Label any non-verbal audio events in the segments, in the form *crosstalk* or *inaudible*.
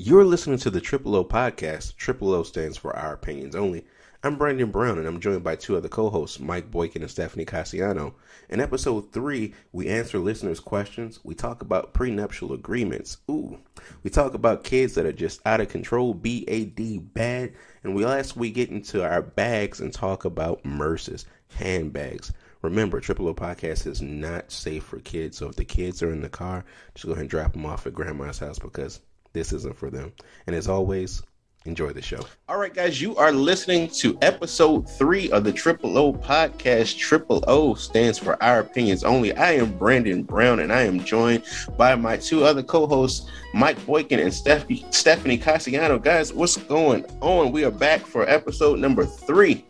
You're listening to the Triple O podcast. Triple O stands for Our Opinions Only. I'm Brandon Brown, and I'm joined by two other co-hosts, Mike Boykin and Stephanie Cassiano. In episode three, we answer listeners' questions. We talk about prenuptial agreements. Ooh, we talk about kids that are just out of control, B-A-D, bad, and we last we get into our bags and talk about merces, handbags. Remember, Triple O Podcast is not safe for kids. So if the kids are in the car, just go ahead and drop them off at grandma's house because this isn't for them. And as always, enjoy the show. All right, guys, you are listening to episode three of the Triple O Podcast. Triple O stands for Our Opinions Only. I am Brandon Brown, and I am joined by my two other co-hosts, Mike Boykin and Stephanie Stephanie Cassiano. Guys, what's going on? We are back for episode number three.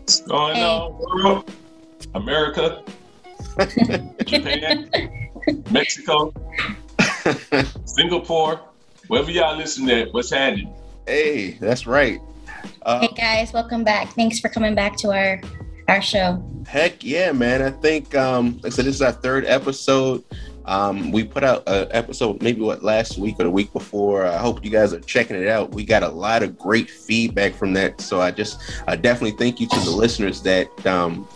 What's going hey. on, world? America, *laughs* Japan, Mexico, *laughs* Singapore, wherever y'all listen at, what's happening? Hey, that's right. Uh, hey guys, welcome back. Thanks for coming back to our our show. Heck yeah, man. I think um like I said this is our third episode. Um, we put out an episode maybe what last week or the week before. I hope you guys are checking it out. We got a lot of great feedback from that. So I just I definitely thank you to the listeners that um,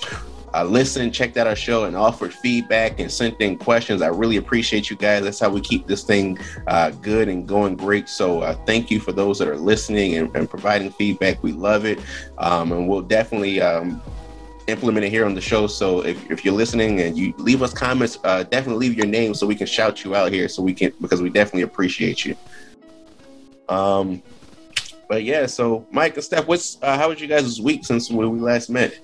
uh, listened, checked out our show, and offered feedback and sent in questions. I really appreciate you guys. That's how we keep this thing uh, good and going great. So uh, thank you for those that are listening and, and providing feedback. We love it, um, and we'll definitely. Um, implement it here on the show. So if, if you're listening and you leave us comments, uh, definitely leave your name so we can shout you out here. So we can because we definitely appreciate you. Um, but yeah. So Mike and Steph, what's uh, how was you guys' this week since we last met?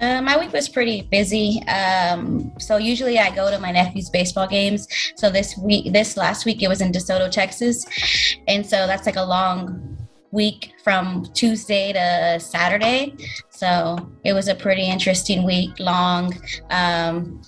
Uh, my week was pretty busy. Um, so usually I go to my nephew's baseball games. So this week, this last week, it was in DeSoto, Texas, and so that's like a long week from Tuesday to Saturday. So it was a pretty interesting week long. Um,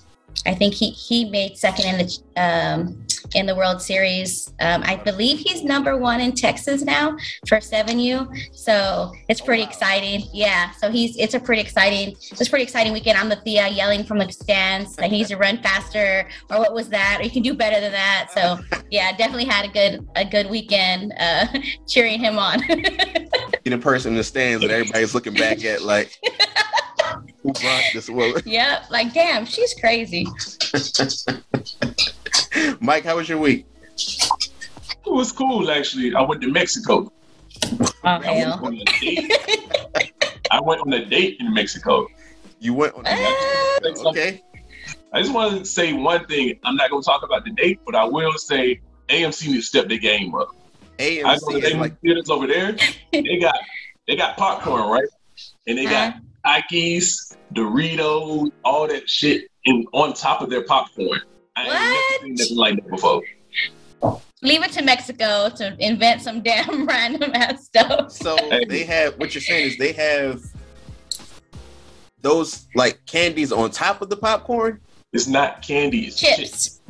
I think he he made second in the um, in the World Series. Um, I believe he's number one in Texas now for 7U. So it's pretty wow. exciting. Yeah. So he's it's a pretty exciting it's a pretty exciting weekend. I'm the Thea yelling from the stands that he needs to run faster or what was that or you can do better than that. So *laughs* yeah, definitely had a good a good weekend uh, *laughs* cheering him on. *laughs* a person in the stands and everybody's looking back at like who brought this woman? *laughs* Yep, like damn, she's crazy. *laughs* Mike, how was your week? It was cool actually. I went to Mexico. Oh, I, went on a date. I went on a date in Mexico. You went on a date? okay. I just want to say one thing. I'm not going to talk about the date, but I will say AMC needs to step the game up. AMC I go to like theaters over there. They got they got popcorn, right? And they got uh-huh. Takis, Doritos, all that shit in on top of their popcorn. I what? ain't never seen like that before. Leave it to Mexico to invent some damn *laughs* random ass stuff. So they have what you're saying is they have those like candies on top of the popcorn. It's not candies. Chips. chips.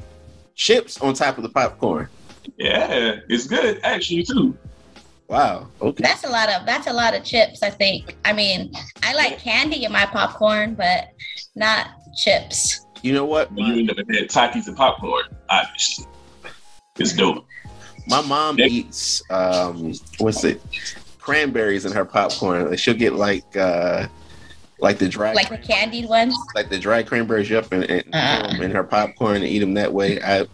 Chips on top of the popcorn. Yeah, it's good actually too. Wow. Okay. That's a lot of that's a lot of chips, I think. I mean, I like candy in my popcorn, but not chips. You know what? You end up had Takis and popcorn, obviously. It's dope. My mom eats um what's it? Cranberries in her popcorn. She'll get like uh like the dry like the candied ones like the dry cranberries up and, and uh. in her popcorn and eat them that way i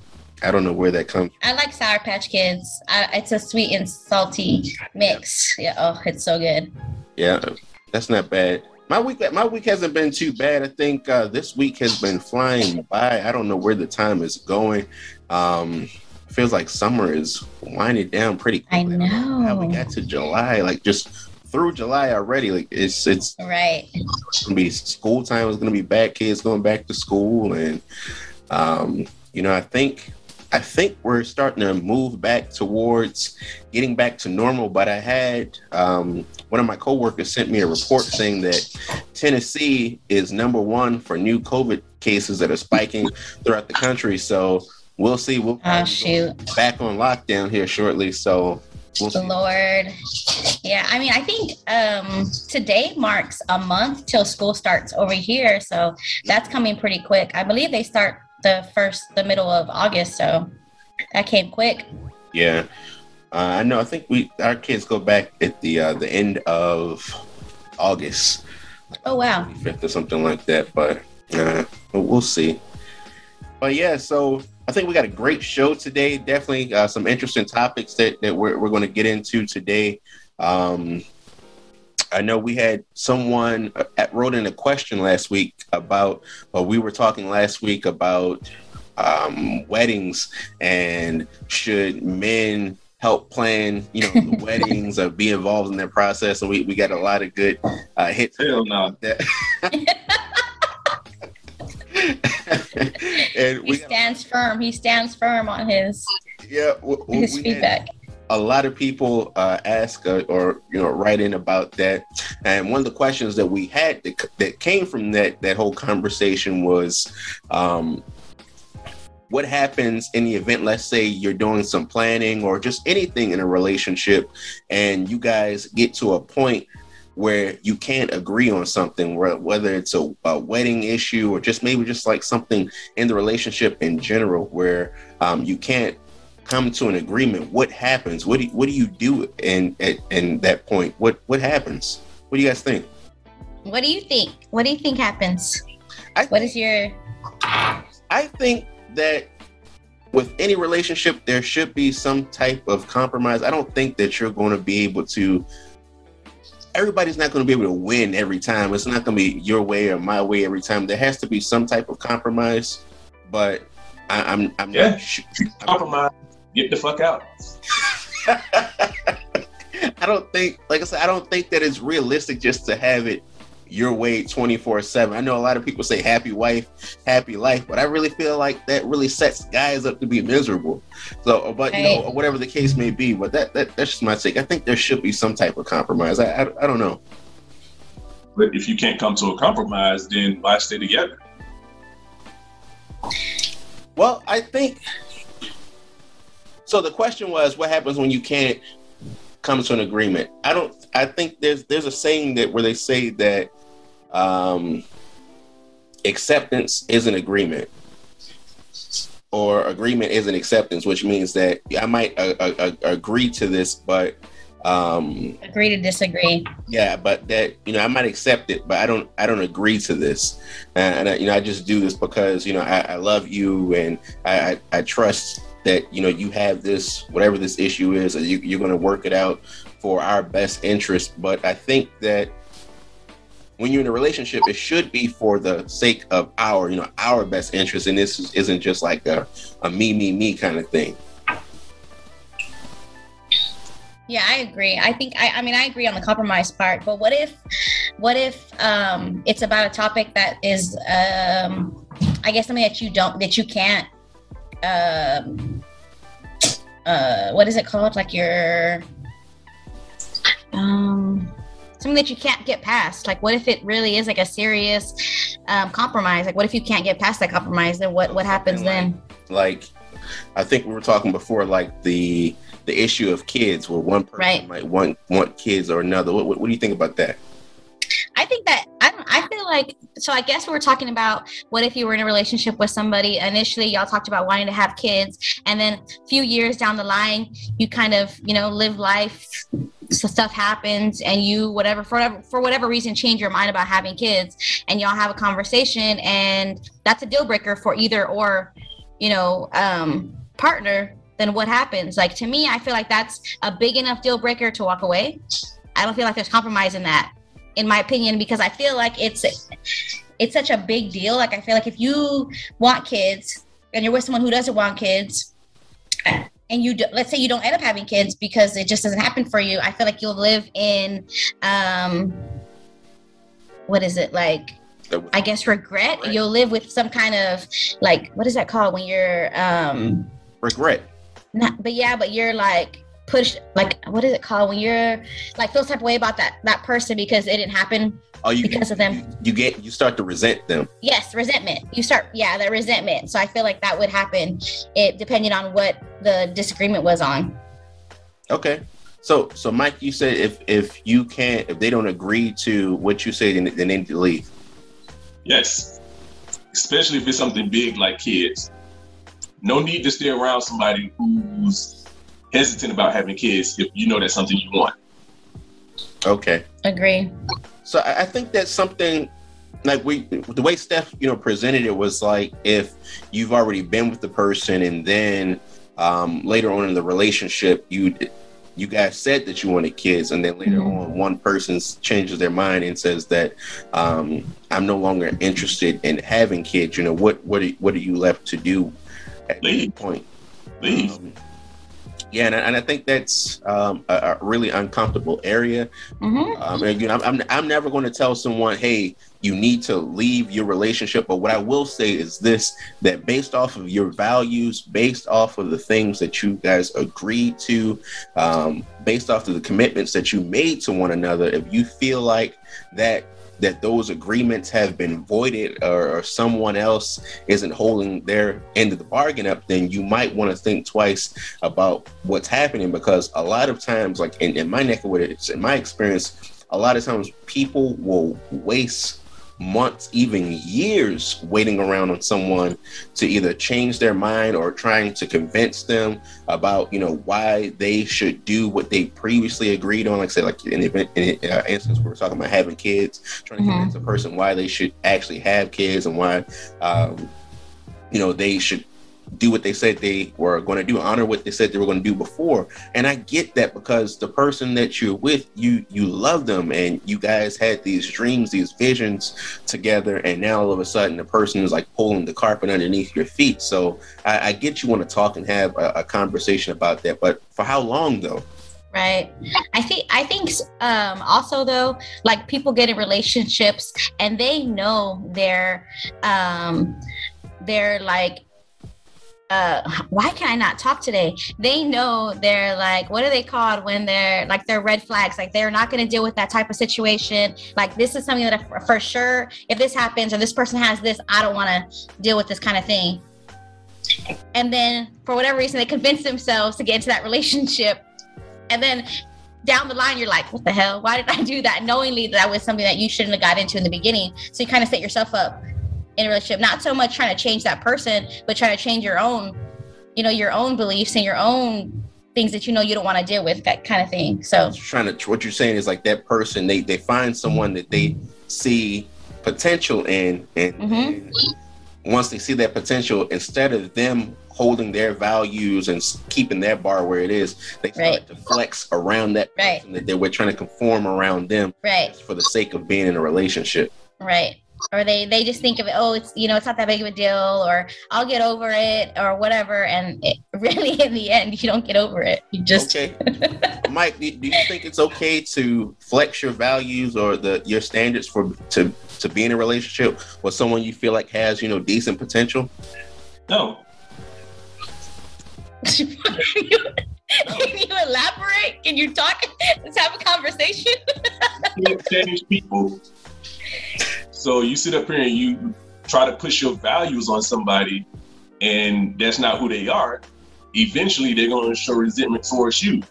i don't know where that comes from. i like sour patch kids I, it's a sweet and salty mix yeah oh it's so good yeah that's not bad my week my week hasn't been too bad. I think uh, this week has been flying by. I don't know where the time is going. Um, feels like summer is winding down pretty quickly. I know. I know how we got to July, like just through July already. Like it's it's right. It's gonna be school time. It's gonna be back. Kids going back to school, and um, you know, I think I think we're starting to move back towards getting back to normal. But I had um, one of my coworkers sent me a report saying that Tennessee is number one for new COVID cases that are spiking throughout the country. So we'll see. We'll oh, shoot. back on lockdown here shortly. So We'll Lord. Yeah, I mean, I think um, today marks a month till school starts over here. So that's coming pretty quick. I believe they start the first, the middle of August. So that came quick. Yeah. Uh, I know. I think we our kids go back at the uh, the end of August. Oh wow, fifth or something like that. But uh, we'll see. But yeah, so I think we got a great show today. Definitely uh, some interesting topics that that we're we're going to get into today. Um, I know we had someone uh, wrote in a question last week about, well, we were talking last week about um, weddings and should men help plan, you know, the *laughs* weddings or be involved in their process. And we, we got a lot of good uh, hits. Hell no. *laughs* *laughs* and he stands got, firm. He stands firm on his yeah his feedback. A lot of people uh, ask uh, or you know write in about that, and one of the questions that we had that, that came from that that whole conversation was, um, what happens in the event let's say you're doing some planning or just anything in a relationship and you guys get to a point where you can't agree on something whether it's a, a wedding issue or just maybe just like something in the relationship in general where um, you can't come to an agreement what happens what do you, what do you do in at in that point what what happens what do you guys think what do you think what do you think happens I, what is your i think that with any relationship, there should be some type of compromise. I don't think that you're going to be able to. Everybody's not going to be able to win every time. It's not going to be your way or my way every time. There has to be some type of compromise. But I, am I'm, I'm yeah. not sure. Compromise. Get the fuck out. *laughs* I don't think, like I said, I don't think that it's realistic just to have it your way 24 7. I know a lot of people say happy wife, happy life, but I really feel like that really sets guys up to be miserable. So, but you know, whatever the case may be, but that, that that's just my take. I think there should be some type of compromise. I, I, I don't know. But if you can't come to a compromise, then why stay together? Well, I think so. The question was, what happens when you can't come to an agreement? I don't. I think there's there's a saying that where they say that um, acceptance is an agreement or agreement is an acceptance, which means that I might uh, uh, uh, agree to this, but um, agree to disagree. Yeah, but that you know I might accept it, but I don't I don't agree to this, and, I, you know I just do this because you know I, I love you and I, I, I trust that you know you have this whatever this issue is, you, you're going to work it out for our best interest. But I think that when you're in a relationship, it should be for the sake of our, you know, our best interest. And this isn't just like a, a me, me, me kind of thing. Yeah, I agree. I think I, I mean I agree on the compromise part, but what if what if um it's about a topic that is um I guess something that you don't that you can't um uh what is it called? Like your um something that you can't get past. Like what if it really is like a serious um, compromise? Like what if you can't get past that compromise? Then what what happens like, then? like i think we were talking before like the the issue of kids where one person right. might want want kids or another. What, what, what do you think about that? I think that like so I guess we are talking about what if you were in a relationship with somebody initially y'all talked about wanting to have kids and then a few years down the line you kind of you know live life so stuff happens and you whatever for whatever for whatever reason change your mind about having kids and y'all have a conversation and that's a deal breaker for either or you know um partner then what happens? Like to me i feel like that's a big enough deal breaker to walk away. I don't feel like there's compromise in that in my opinion because i feel like it's it's such a big deal. Like i feel like if you want kids and you're with someone who doesn't want kids and you do, let's say you don't end up having kids because it just doesn't happen for you i feel like you'll live in um what is it like i guess regret. You'll live with some kind of like what is that called when you're um regret. Not but yeah but you're like push like what is it called when you're like feel type of way about that that person because it didn't happen oh, you, because of them. You get you start to resent them. Yes, resentment. You start yeah, that resentment. So I feel like that would happen it depending on what the disagreement was on. Okay. So so Mike, you said if if you can't if they don't agree to what you say then, then they need to leave. Yes. especially if it's something big like kids. No need to stay around somebody who's hesitant about having kids if you know that's something you want. Okay. Agree. So I think that's something like we the way Steph you know presented it was like if you've already been with the person and then um, later on in the relationship you you guys said that you wanted kids and then later mm-hmm. on one person changes their mind and says that um, i'm no longer interested in having kids you know what what are, what are you left to do at Leave. that point Leave. Um, yeah, and I, and I think that's um, a, a, really uncomfortable area. Mm-hmm. Um, and you know, I'm, I'm, I'm never going to tell someone, "Hey, you need to leave your relationship." But what I will say is this: that based off of your values, based off of the things that you guys agreed to, um, based off of the commitments that you made to one another, if you feel like that that those agreements have been voided or, or, someone else isn't holding their end of the bargain up, then you might want to think twice about what's happening because a lot of times, like in, in my neck of woods, in my experience, a lot of times people will waste months, even years waiting around on someone to either change their mind or trying to convince them about, you know, why they should do what they previously agreed on. Like I said, like in, event, in uh, instance, we were talking about having kids, trying to mm-hmm. convince a person why they should actually have kids and why, um, you know, they should do what they said they were going to do, honor what they said they were going to do before. And I get that because the person that you're with, you you love them, and you guys had these dreams, these visions together, and now all of a sudden the person is like pulling the carpet underneath your feet. So I, I get you want to talk and have a, a conversation about that, but for how long though? right i think i think um also though like people get in relationships and they know they're um they're like uh, why can I not talk today? They know they're like, what are they called when they're like they're red flags? Like they're not going to deal with that type of situation. Like this is something that for sure, if this happens or this person has this, I don't want to deal with this kind of thing. And then for whatever reason, they convince themselves to get into that relationship, and then down the line, you're like, what the hell? Why did I do that? Knowingly that was something that you shouldn't have got into in the beginning. So you kind of set yourself up in a relationship not so much trying to change that person but trying to change your own you know your own beliefs and your own things that you know you don't want to deal with that kind of thing so trying to what you're saying is like that person they they find someone that they see potential in and, mm-hmm. and once they see that potential instead of them holding their values and keeping their bar where it is, they start right. to flex around that right. that they were trying to conform around them right. for the sake of being in a relationship. Right or they they just think of it oh it's you know it's not that big of a deal or i'll get over it or whatever and it, *laughs* really in the end you don't get over it you just okay mike do, do, you think it's okay to flex your values or the your standards for to to be in a relationship with someone you feel like has you know decent potential no Can *laughs* you, can you elaborate? Can you talk? Let's have a conversation. *laughs* change people so you sit up here and you try to push your values on somebody, and that's not who they are. Eventually, they're going to show resentment towards you.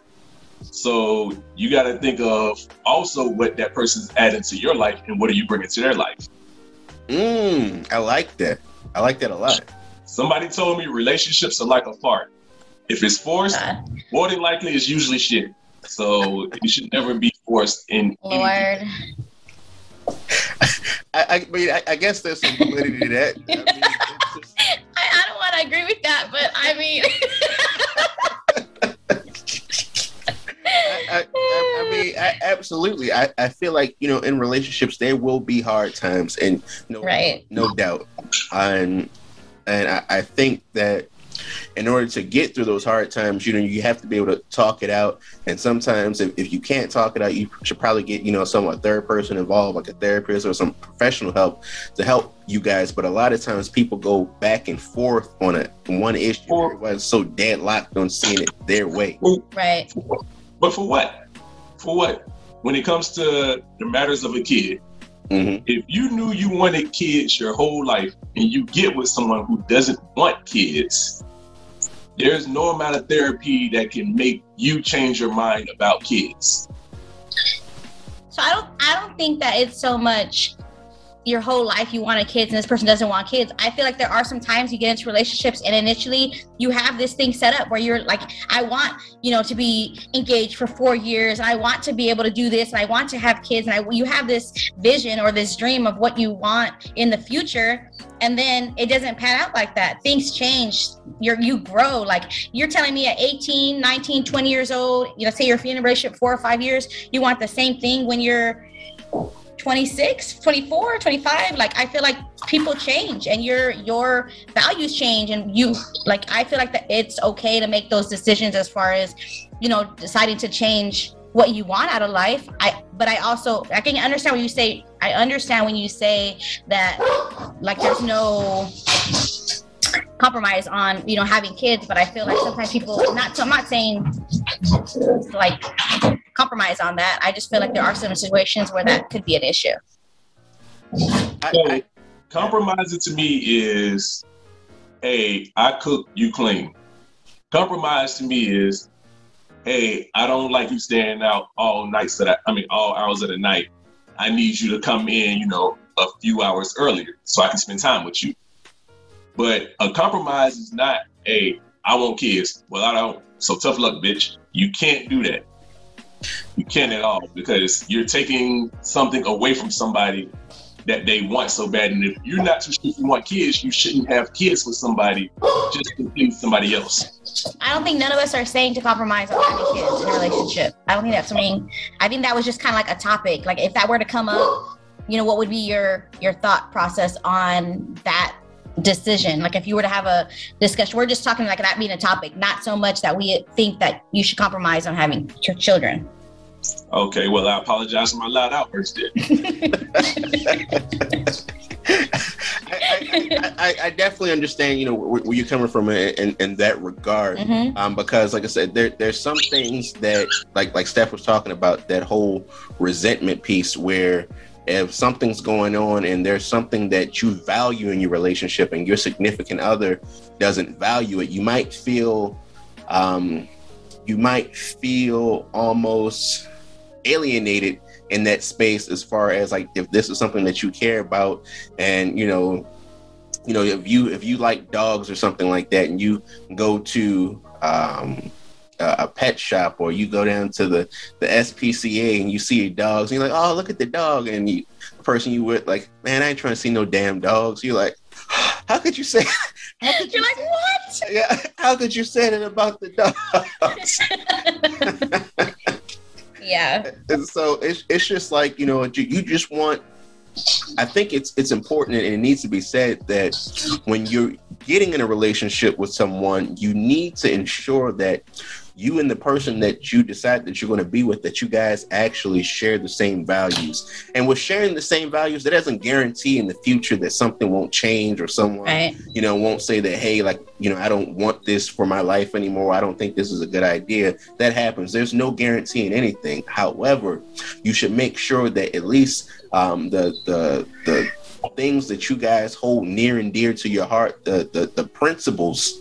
So you got to think of also what that person's adding to your life and what are you bringing to their life. Mmm, I like that. I like that a lot. Somebody told me relationships are like a fart. If it's forced, uh, more than likely it's usually shit. So you should never be forced in. Lord. Anything. *laughs* I, I mean, I, I, guess there's some validity to that. I, mean, just... *laughs* I, don't want to agree with that, but I mean. *laughs* I, I, mean, absolutely. I, I feel like you know, in relationships, there will be hard times, and no, right. no doubt. And and I, I think that in order to get through those hard times, you know, you have to be able to talk it out. And sometimes if, if you can't talk it out, you should probably get, you know, some third person involved, like a therapist or some professional help to help you guys. But a lot of times people go back and forth on a one issue. Everyone's so deadlocked on seeing it their way. Right. But for what? For what? When it comes to the matters of a kid, Mm-hmm. If you knew you wanted kids your whole life and you get with someone who doesn't want kids, there's no amount of therapy that can make you change your mind about kids. So I don't I don't think that it's so much your whole life you wanted kids and this person doesn't want kids. I feel like there are some times you get into relationships and initially you have this thing set up where you're like, I want, you know, to be engaged for four years and I want to be able to do this and I want to have kids and I you have this vision or this dream of what you want in the future and then it doesn't pan out like that things change you're you grow like you're telling me at 18 19 20 years old you know say you're in a relationship four or five years you want the same thing when you're 26 24 25 like i feel like people change and your your values change and you like i feel like that it's okay to make those decisions as far as you know deciding to change what you want out of life. I but i also i can understand when you say i understand when you say that like there's no compromise on you know having kids but i feel like sometimes people not so i'm not saying like compromise on that. I just feel like there are some situations where that could be an issue. So compromising to me is hey i cook you clean. Compromise to me is hey i don't like you staying out all nights that I, I mean all hours of the night. I need you to come in you know a few hours earlier so i can spend time with you but a compromise is not a I want kids. Well, I don't. So tough luck, bitch. You can't do that. You can't at all because you're taking something away from somebody that they want so bad. And if you're not too sure if you want kids, you shouldn't have kids with somebody just to please somebody else. I don't think none of us are saying to compromise on having kids in a relationship. I don't think that's something. I think that was just kind of like a topic. Like if that were to come up, you know, what would be your your thought process on that decision. Like if you were to have a discussion we're just talking like that being a topic not so much that we think that you should compromise on having ch- children. Okay well i apologize for my loud outburst there *laughs* I, I, I, definitely understand, you know, where, where you're coming from in, in that regard, mm-hmm. um, because, like I said, there there's some things that, like like Steph was talking about, that whole resentment piece where if something's going on and there's something that you value in your relationship and your significant other doesn't value it, you might feel um, you might feel almost alienated in that space as far as like if this is something that you care about and you know you know if you if you like dogs or something like that and you go to um a pet shop or you go down to the the SPCA and you see dogs and you're like, oh, look at the dog, and you, the person you with like, man, I ain't trying to see no damn dogs. You're like, *sighs* how could you say? *laughs* How could you're you, like, what? *laughs* Yeah, how could you say that about the dogs? *laughs* yeah. And so it's it's just like you know you, you just want I think it's it's important and it needs to be said that when you're getting in a relationship with someone, you need to ensure that you and the person that you decide that you're going to be with that you guys actually share the same values. And with sharing the same values that doesn't guarantee in the future that something won't change or someone right. you know won't say that hey like you know i don't want this for my life anymore. I don't think this is a good idea. That happens. There's no guarantee in anything. However you should make sure that at least um, the the the things that you guys hold near and dear to your heart the the, the principles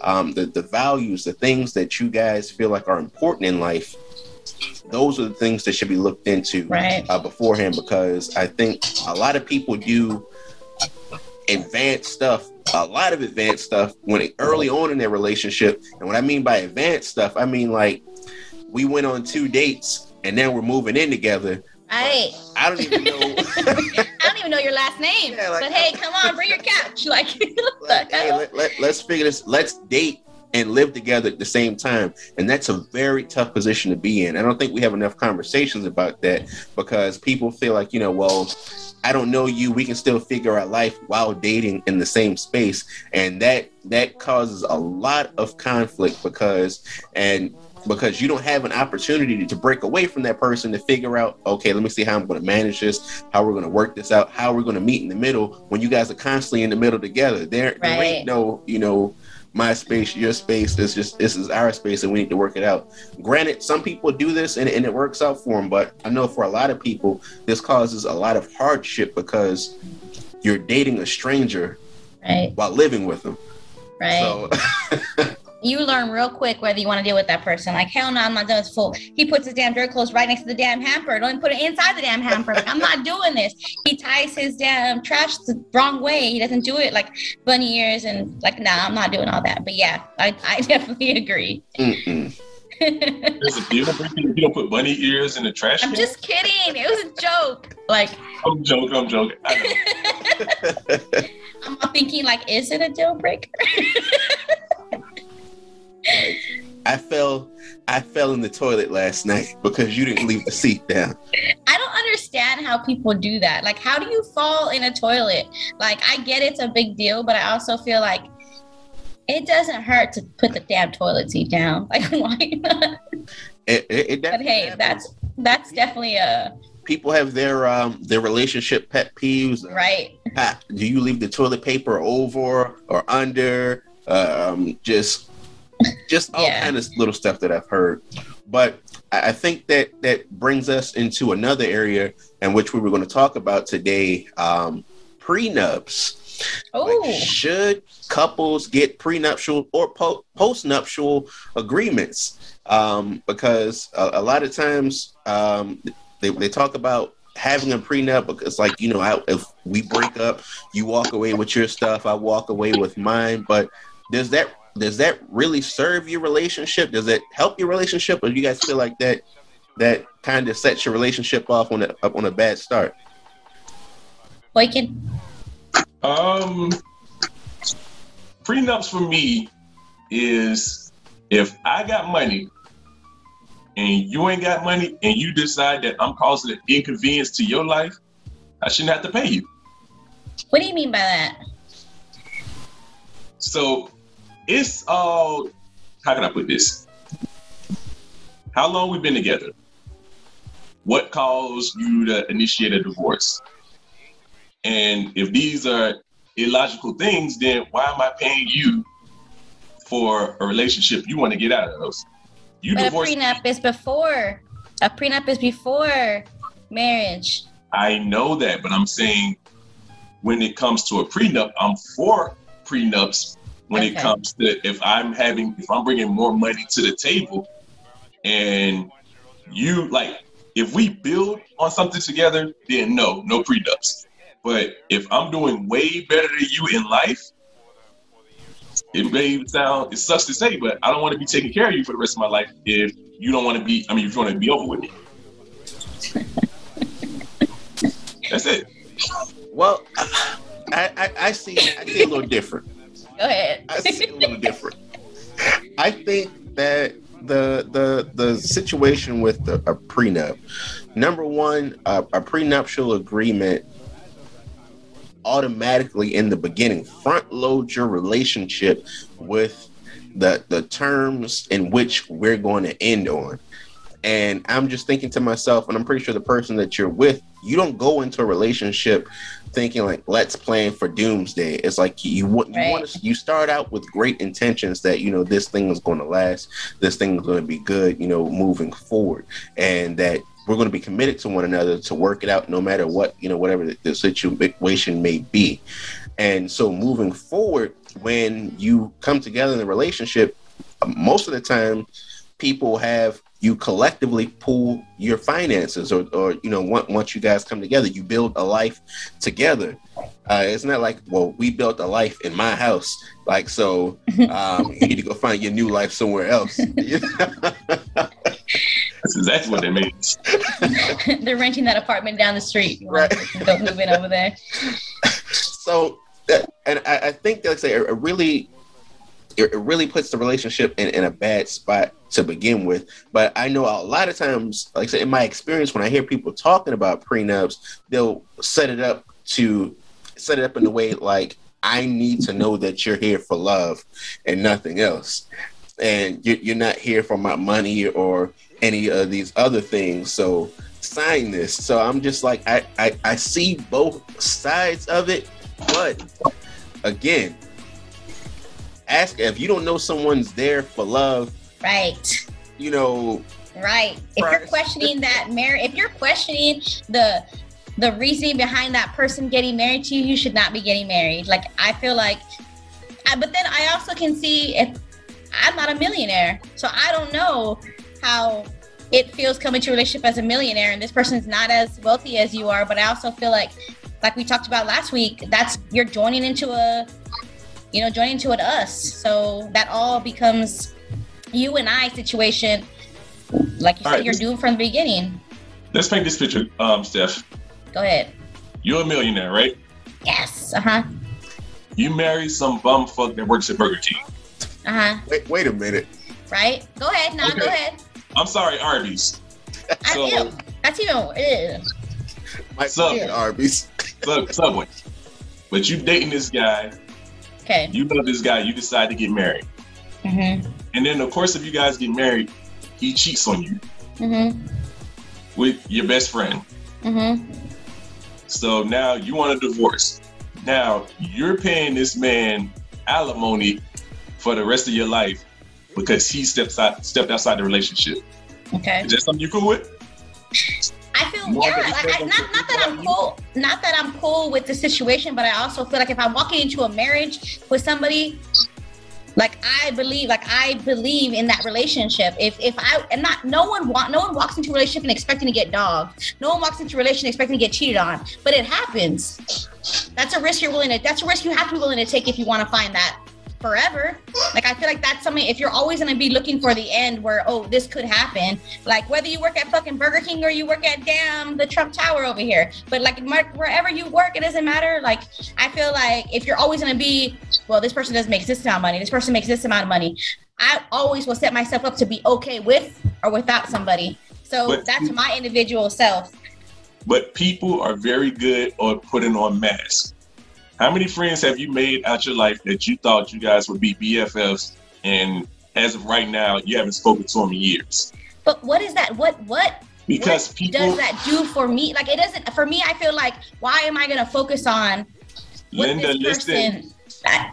um, the, the values, the things that you guys feel like are important in life, those are the things that should be looked into right. uh, beforehand because I think a lot of people do advanced stuff, a lot of advanced stuff when it, early on in their relationship. And what I mean by advanced stuff, I mean like we went on two dates and then we're moving in together Right. I don't even know. *laughs* I don't even know your last name. Yeah, like, but hey, come on, bring your couch. *laughs* Like, *laughs* like hey, let, let, let's figure this. Let's date and live together at the same time. And that's a very tough position to be in. I don't think we have enough conversations about that because people feel like, you know, well, I don't know you. We can still figure out life while dating in the same space. And that that causes a lot of conflict because and because you don't have an opportunity to break away from that person to figure out, okay, let me see how I'm going to manage this, how we're going to work this out, how we're going to meet in the middle when you guys are constantly in the middle together. There, right. there ain't no, you know, my space, your space. This just this is our space, and we need to work it out. Granted, some people do this and, and it works out for them, but I know for a lot of people, this causes a lot of hardship because you're dating a stranger right. while living with them. Right. So *laughs* you learn real quick whether you want to deal with that person. Like, hell no, I'm not doing this full. He puts his damn dirt clothes right next to the damn hamper. Don't even put it inside the damn hamper. Like, I'm not doing this. He ties his damn trash the wrong way. He doesn't do it like bunny ears and like, nah, I'm not doing all that. But yeah, I, I *laughs* definitely agree. There's a deal breaker you don't put bunny ears in the trash I'm can. just kidding. It was a joke. Like, I'm joking. I'm joking. I know. *laughs* I'm thinking, like, is it a deal breaker? *laughs* I fell I fell in the toilet last night because you didn't leave the seat down. I don't understand how people do that. Like, how do you fall in a toilet? Like, I get it's a big deal, but I also feel like it doesn't hurt to put the damn toilet seat down. *laughs* Like, why not? It, it, it But hey, happens. that's that's definitely a people have their um their relationship pet peeves. right. Do you leave the toilet paper over or under? Um, just just all Yeah. kind of little stuff that I've heard. But I think that that brings us into another area in which we were going to talk about today: um, prenups. Oh, Like, should couples get prenuptial or po- postnuptial agreements? Um, because a, a lot of times um, they, they talk about having a prenup because, like, you know, I, if we break up, you walk away with your stuff, I walk away with mine. But does that does that really serve your relationship? Does it help your relationship, or do you guys feel like that that kind of sets your relationship off on a on a bad start? Boykin. Um, prenups for me is if I got money and you ain't got money and you decide that I'm causing an inconvenience to your life, I shouldn't have to pay you. What do you mean by that? So it's all how can I put this? How long we've been together? What caused you to initiate a divorce? And if these are illogical things, then why am I paying you for a relationship you want to get out of? Those? You But a prenup is before. A prenup is before marriage. I know that, but I'm saying when it comes to a prenup, I'm for prenups. When it comes to if I'm having, if I'm bringing more money to the table, and you like, if we build on something together, then no, no prenups. But if I'm doing way better than you in life, it may sound it sucks to say, but I don't want to be taking care of you for the rest of my life if you don't want to be. I mean, if you want to be over with me. *laughs* That's it. Well, I, I, I see I see a little different. Go ahead. I see a little different. *laughs* I think that the the the situation with the, a prenup, number one, a, a prenuptial agreement automatically in the beginning front load your relationship with the the terms in which we're going to end on. And I'm just thinking to myself, and I'm pretty sure the person that you're with, you don't go into a relationship thinking like let's plan for doomsday. It's like you want you Right. want to you start out with great intentions that you know this thing is going to last, this thing is going to be good, you know, moving forward, and that we're going to be committed to one another to work it out no matter what you know whatever the, the situation may be. And so moving forward, when you come together in a relationship, most of the time people have you collectively pool your finances or, or you know once, once you guys come together you build a life together uh, it's not like well we built a life in my house like so *laughs* um, you need to go find your new life somewhere else *laughs* That's exactly what that means. *laughs* They're renting that apartment down the street. Right. want to Go move in over there. so uh, and I, I think like I say it it really it, it really puts the relationship in, in a bad spot to begin with. But i know a lot of times like i said in my experience when i hear people talking about prenups they'll set it up to set it up in a way like i need to know that you're here for love and nothing else. And you're, you're not here for my money or any of these other things. So sign this. So i'm just like i i, I see both sides of it but again, ask if you don't know someone's there for love, Right. you know, Right. If you're questioning that marriage, if you're questioning the the reasoning behind that person getting married to you, you should not be getting married. Like I feel like, I, but then I also can see if I'm not a millionaire, so I don't know how it feels coming to a relationship as a millionaire, and this person's not as wealthy as you are. But I also feel like, like we talked about last week, that's you're joining into a, you know, joining into an us. So that all becomes you and I situation, like you all said, right, you're doomed from the beginning. Let's paint this picture, um, Steph. Go ahead. You're a millionaire, right? Yes. Uh huh. You marry some bum fuck that works at Burger King. Uh huh. Wait, wait a minute. Right? Go ahead. No, okay. go ahead. I'm sorry, Arby's. So, I, That's even. Ew. My Subway. Arby's. Sub, Subway. But you dating this guy. Okay. You love this guy. You decide to get married. Mm-hmm. And then, of course, if you guys get married, he cheats on you mm-hmm. with your best friend. Mm-hmm. So now you want a divorce. Now you're paying this man alimony for the rest of your life because he steps out, stepped outside the relationship. Okay. Is that something you cool with? I feel More yeah, like I, not not that I'm cool, not that I'm cool with the situation, but I also feel like if I'm walking into a marriage with somebody like I believe, like I believe in that relationship. If if I and not no one want no one walks into a relationship and expecting to get dogged. No one walks into a relationship expecting to get cheated on. But it happens. That's a risk you're willing to. That's a risk you have to be willing to take if you want to find that forever. Like I feel like that's something if you're always gonna be looking for the end where oh this could happen. Like whether you work at fucking Burger King or you work at damn the Trump Tower over here. But like wherever you work, it doesn't matter. Like I feel like if you're always gonna be well, this person doesn't make this amount of money. This person makes this amount of money. I always will set myself up to be okay with or without somebody. So but that's my individual self. But people are very good at putting on masks. How many friends have you made out your life that you thought you guys would be BFFs, and as of right now, you haven't spoken to them in years? But what is that? What what? Because what people does that do for me? Like it doesn't. For me, I feel like why am I gonna focus on Linda, this person? Listen.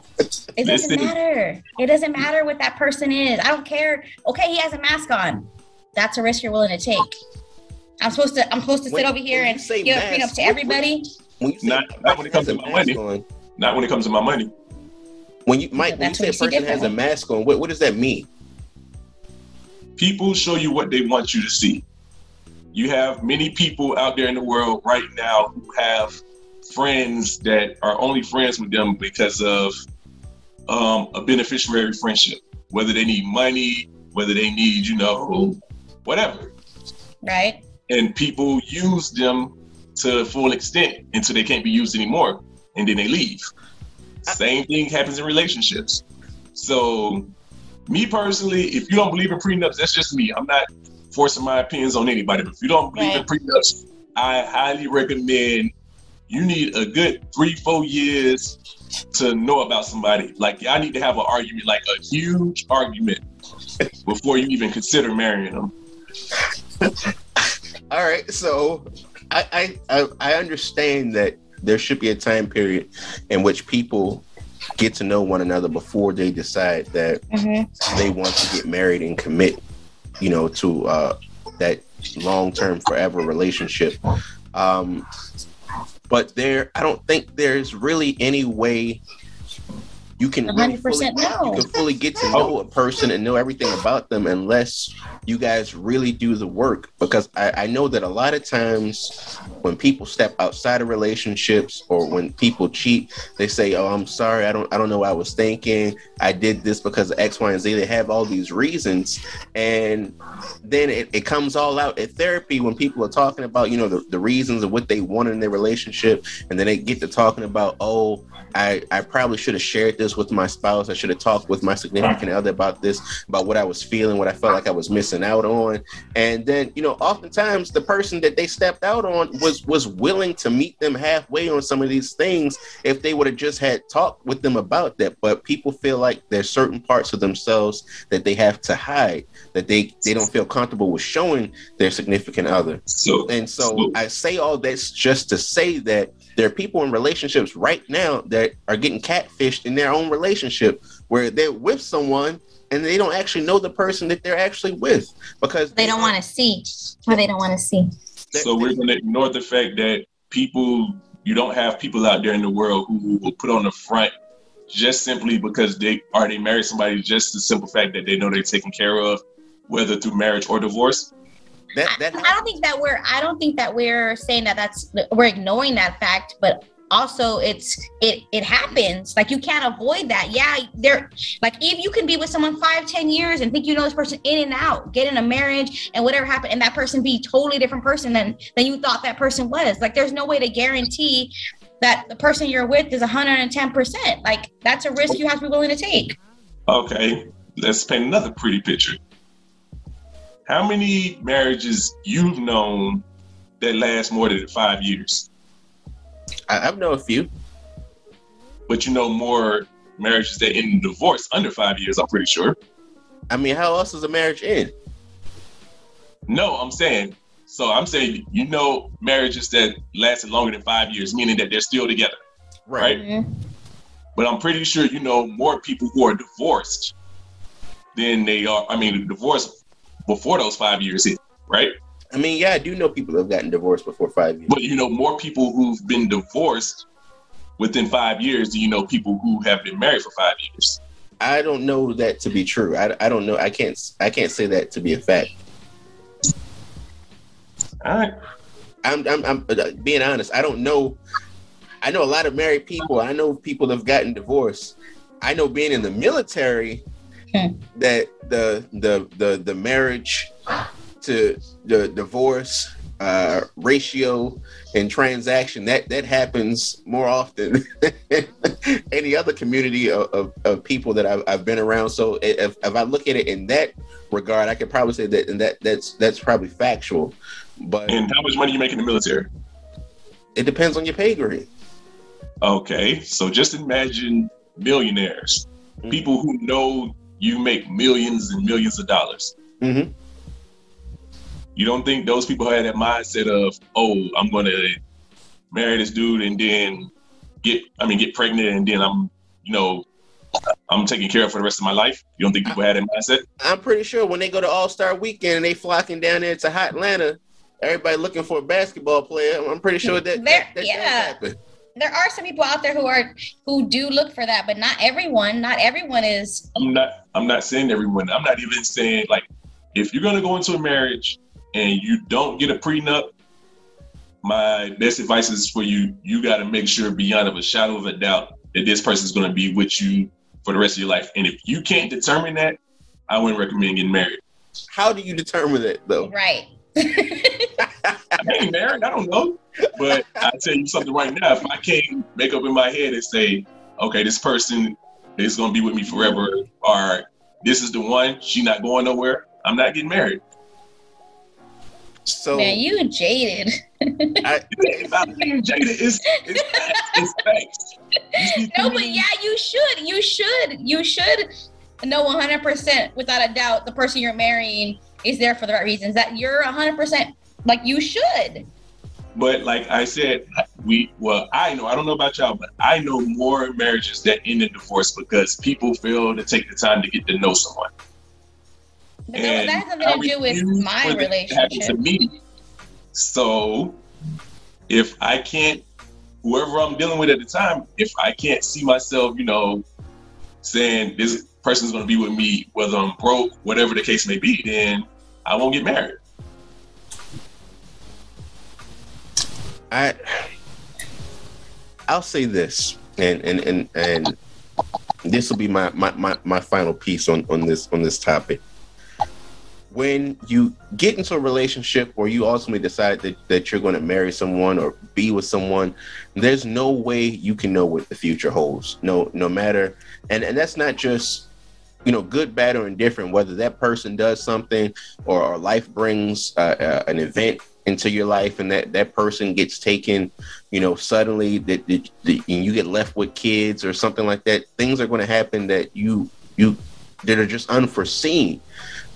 It doesn't listen. matter. It doesn't matter what that person is. I don't care. Okay, he has a mask on. That's a risk you're willing to take. I'm supposed to. I'm supposed to sit over here and give a prenup to everybody. When you say not, not when it comes to my money. On, not when it comes to my money. When you Mike, when you say a person has a mask on, what, what does that mean? People show you what they want you to see. You have many people out there in the world right now who have friends that are only friends with them because of um, a beneficiary friendship, whether they need money, whether they need, you know, whatever. Right. And people use them to full extent until they can't be used anymore, and then they leave. Same thing happens in relationships. So, me personally, if you don't believe in prenups, that's just me. I'm not forcing my opinions on anybody. But if you don't believe right. in prenups, I highly recommend you need a good three, four years to know about somebody. Like, I need to have an argument, like a huge argument, before you even consider marrying them. *laughs* All right, so I, I I understand that there should be a time period in which people get to know one another before they decide that mm-hmm. they want to get married and commit, you know, to uh, that long-term forever relationship. Um, but there, I don't think there's really any way you can really fully, no. you can fully get to know a person and know everything about them unless you guys really do the work. Because I, I know that a lot of times when people step outside of relationships or when people cheat they say oh i'm sorry i don't i don't know what i was thinking. I did this because of x y and z. They have all these reasons. And then it, it comes all out at therapy when people are talking about you know the, the reasons of what they want in their relationship. And then they get to talking about oh I, I probably should have shared this with my spouse. I should have talked with my significant other about this, about what I was feeling, what I felt like I was missing out on. And then, you know, oftentimes the person that they stepped out on was was willing to meet them halfway on some of these things if they would have just had talked with them about that. But people feel like there's certain parts of themselves that they have to hide, that they they don't feel comfortable with showing their significant other. So and so, so I say all this just to say that there are people in relationships right now that are getting catfished in their own relationship where they're with someone and they don't actually know the person that they're actually with because they, don't want to see or they don't want to see. So we're going to ignore the fact that people, you don't have people out there in the world who will put on the front just simply because they are they married somebody just the simple fact that they know they're taken care of, whether through marriage or divorce. That, that I, I don't think that we're I don't think that we're saying that that's we're ignoring that fact, but also it's it it happens. Like you can't avoid that. Yeah there like if you can be with someone five ten years and think you know this person in and out get in a marriage and whatever happened and that person be totally different person than than you thought that person was. Like there's no way to guarantee that the person you're with is 110% like that's a risk you have to be willing to take. Okay let's paint another pretty picture how many marriages you've known that last more than five years I, I've known a few. But you know more marriages that end in divorce under five years, I'm pretty sure. I mean, how else does a marriage end? No, I'm saying so I'm saying you know marriages that lasted longer than five years, meaning that they're still together. Right. right? Mm-hmm. But I'm pretty sure you know more people who are divorced than they are I mean divorced before those five years hit, right? I mean, yeah, I do know people have gotten divorced before five years. But you know, more people who've been divorced within five years do you know people who have been married for five years? I don't know that to be true. I, I don't know. I can't I can't say that to be a fact. All right. I'm, I'm, I'm uh, being honest. I don't know. I know a lot of married people. I know people have gotten divorced. I know being in the military hmm. that the the the the marriage to the divorce uh, ratio and transaction that that happens more often than *laughs* any other community of, of, of, people that I've, I've been around. So if, if I look at it in that regard, I could probably say that and that that's that's probably factual. But and how much money you make in the military? It depends on your pay grade. Okay, so just imagine millionaires, mm-hmm. people who know you make millions and millions of dollars. Mm-hmm you don't think those people had that mindset of, oh, I'm gonna marry this dude and then get, I mean, get pregnant and then I'm, you know, I'm taking care of for the rest of my life. You don't think people had that mindset? I'm pretty sure when they go to All Star Weekend and they flocking down there to hot Atlanta, everybody looking for a basketball player. I'm pretty sure that, there, that, that yeah. There are some people out there who are who do look for that, but not everyone. Not everyone is. I'm not. I'm not saying everyone. I'm not even saying like if you're gonna go into a marriage and you don't get a prenup, my best advice is for you, you got to make sure beyond of a shadow of a doubt that this person is going to be with you for the rest of your life. And if you can't determine that, I wouldn't recommend getting married. How do you determine that though? Right. *laughs* I'm getting married. I don't know. But i tell you something right now. If I can't make up in my head and say, okay, this person is going to be with me forever, or this is the one, she not going nowhere, I'm not getting married. So man, you jaded. *laughs* I, it's not being jaded. It's it's It's facts. No, but yeah, you should. You should. You should know 100 percent without a doubt the person you're marrying is there for the right reasons. That you're 100 percent like you should. But like I said, we well, I know I don't know about y'all, but I know more marriages that end in divorce because people fail to take the time to get to know someone. And that has nothing to do with my relationship. To me. So if I can't, whoever I'm dealing with at the time, if I can't see myself, you know, saying this person's going to be with me, whether I'm broke, whatever the case may be, then I won't get married. I I'll say this, and and and and this will be my, my my my final piece on on this on this topic. When you get into a relationship or you ultimately decide that, that you're going to marry someone or be with someone there's no way you can know what the future holds. No no matter and and that's not just you know good bad or indifferent whether that person does something or, or life brings uh, uh, an event into your life and that that person gets taken you know suddenly that, that, that you get left with kids or something like that things are going to happen that you you that are just unforeseen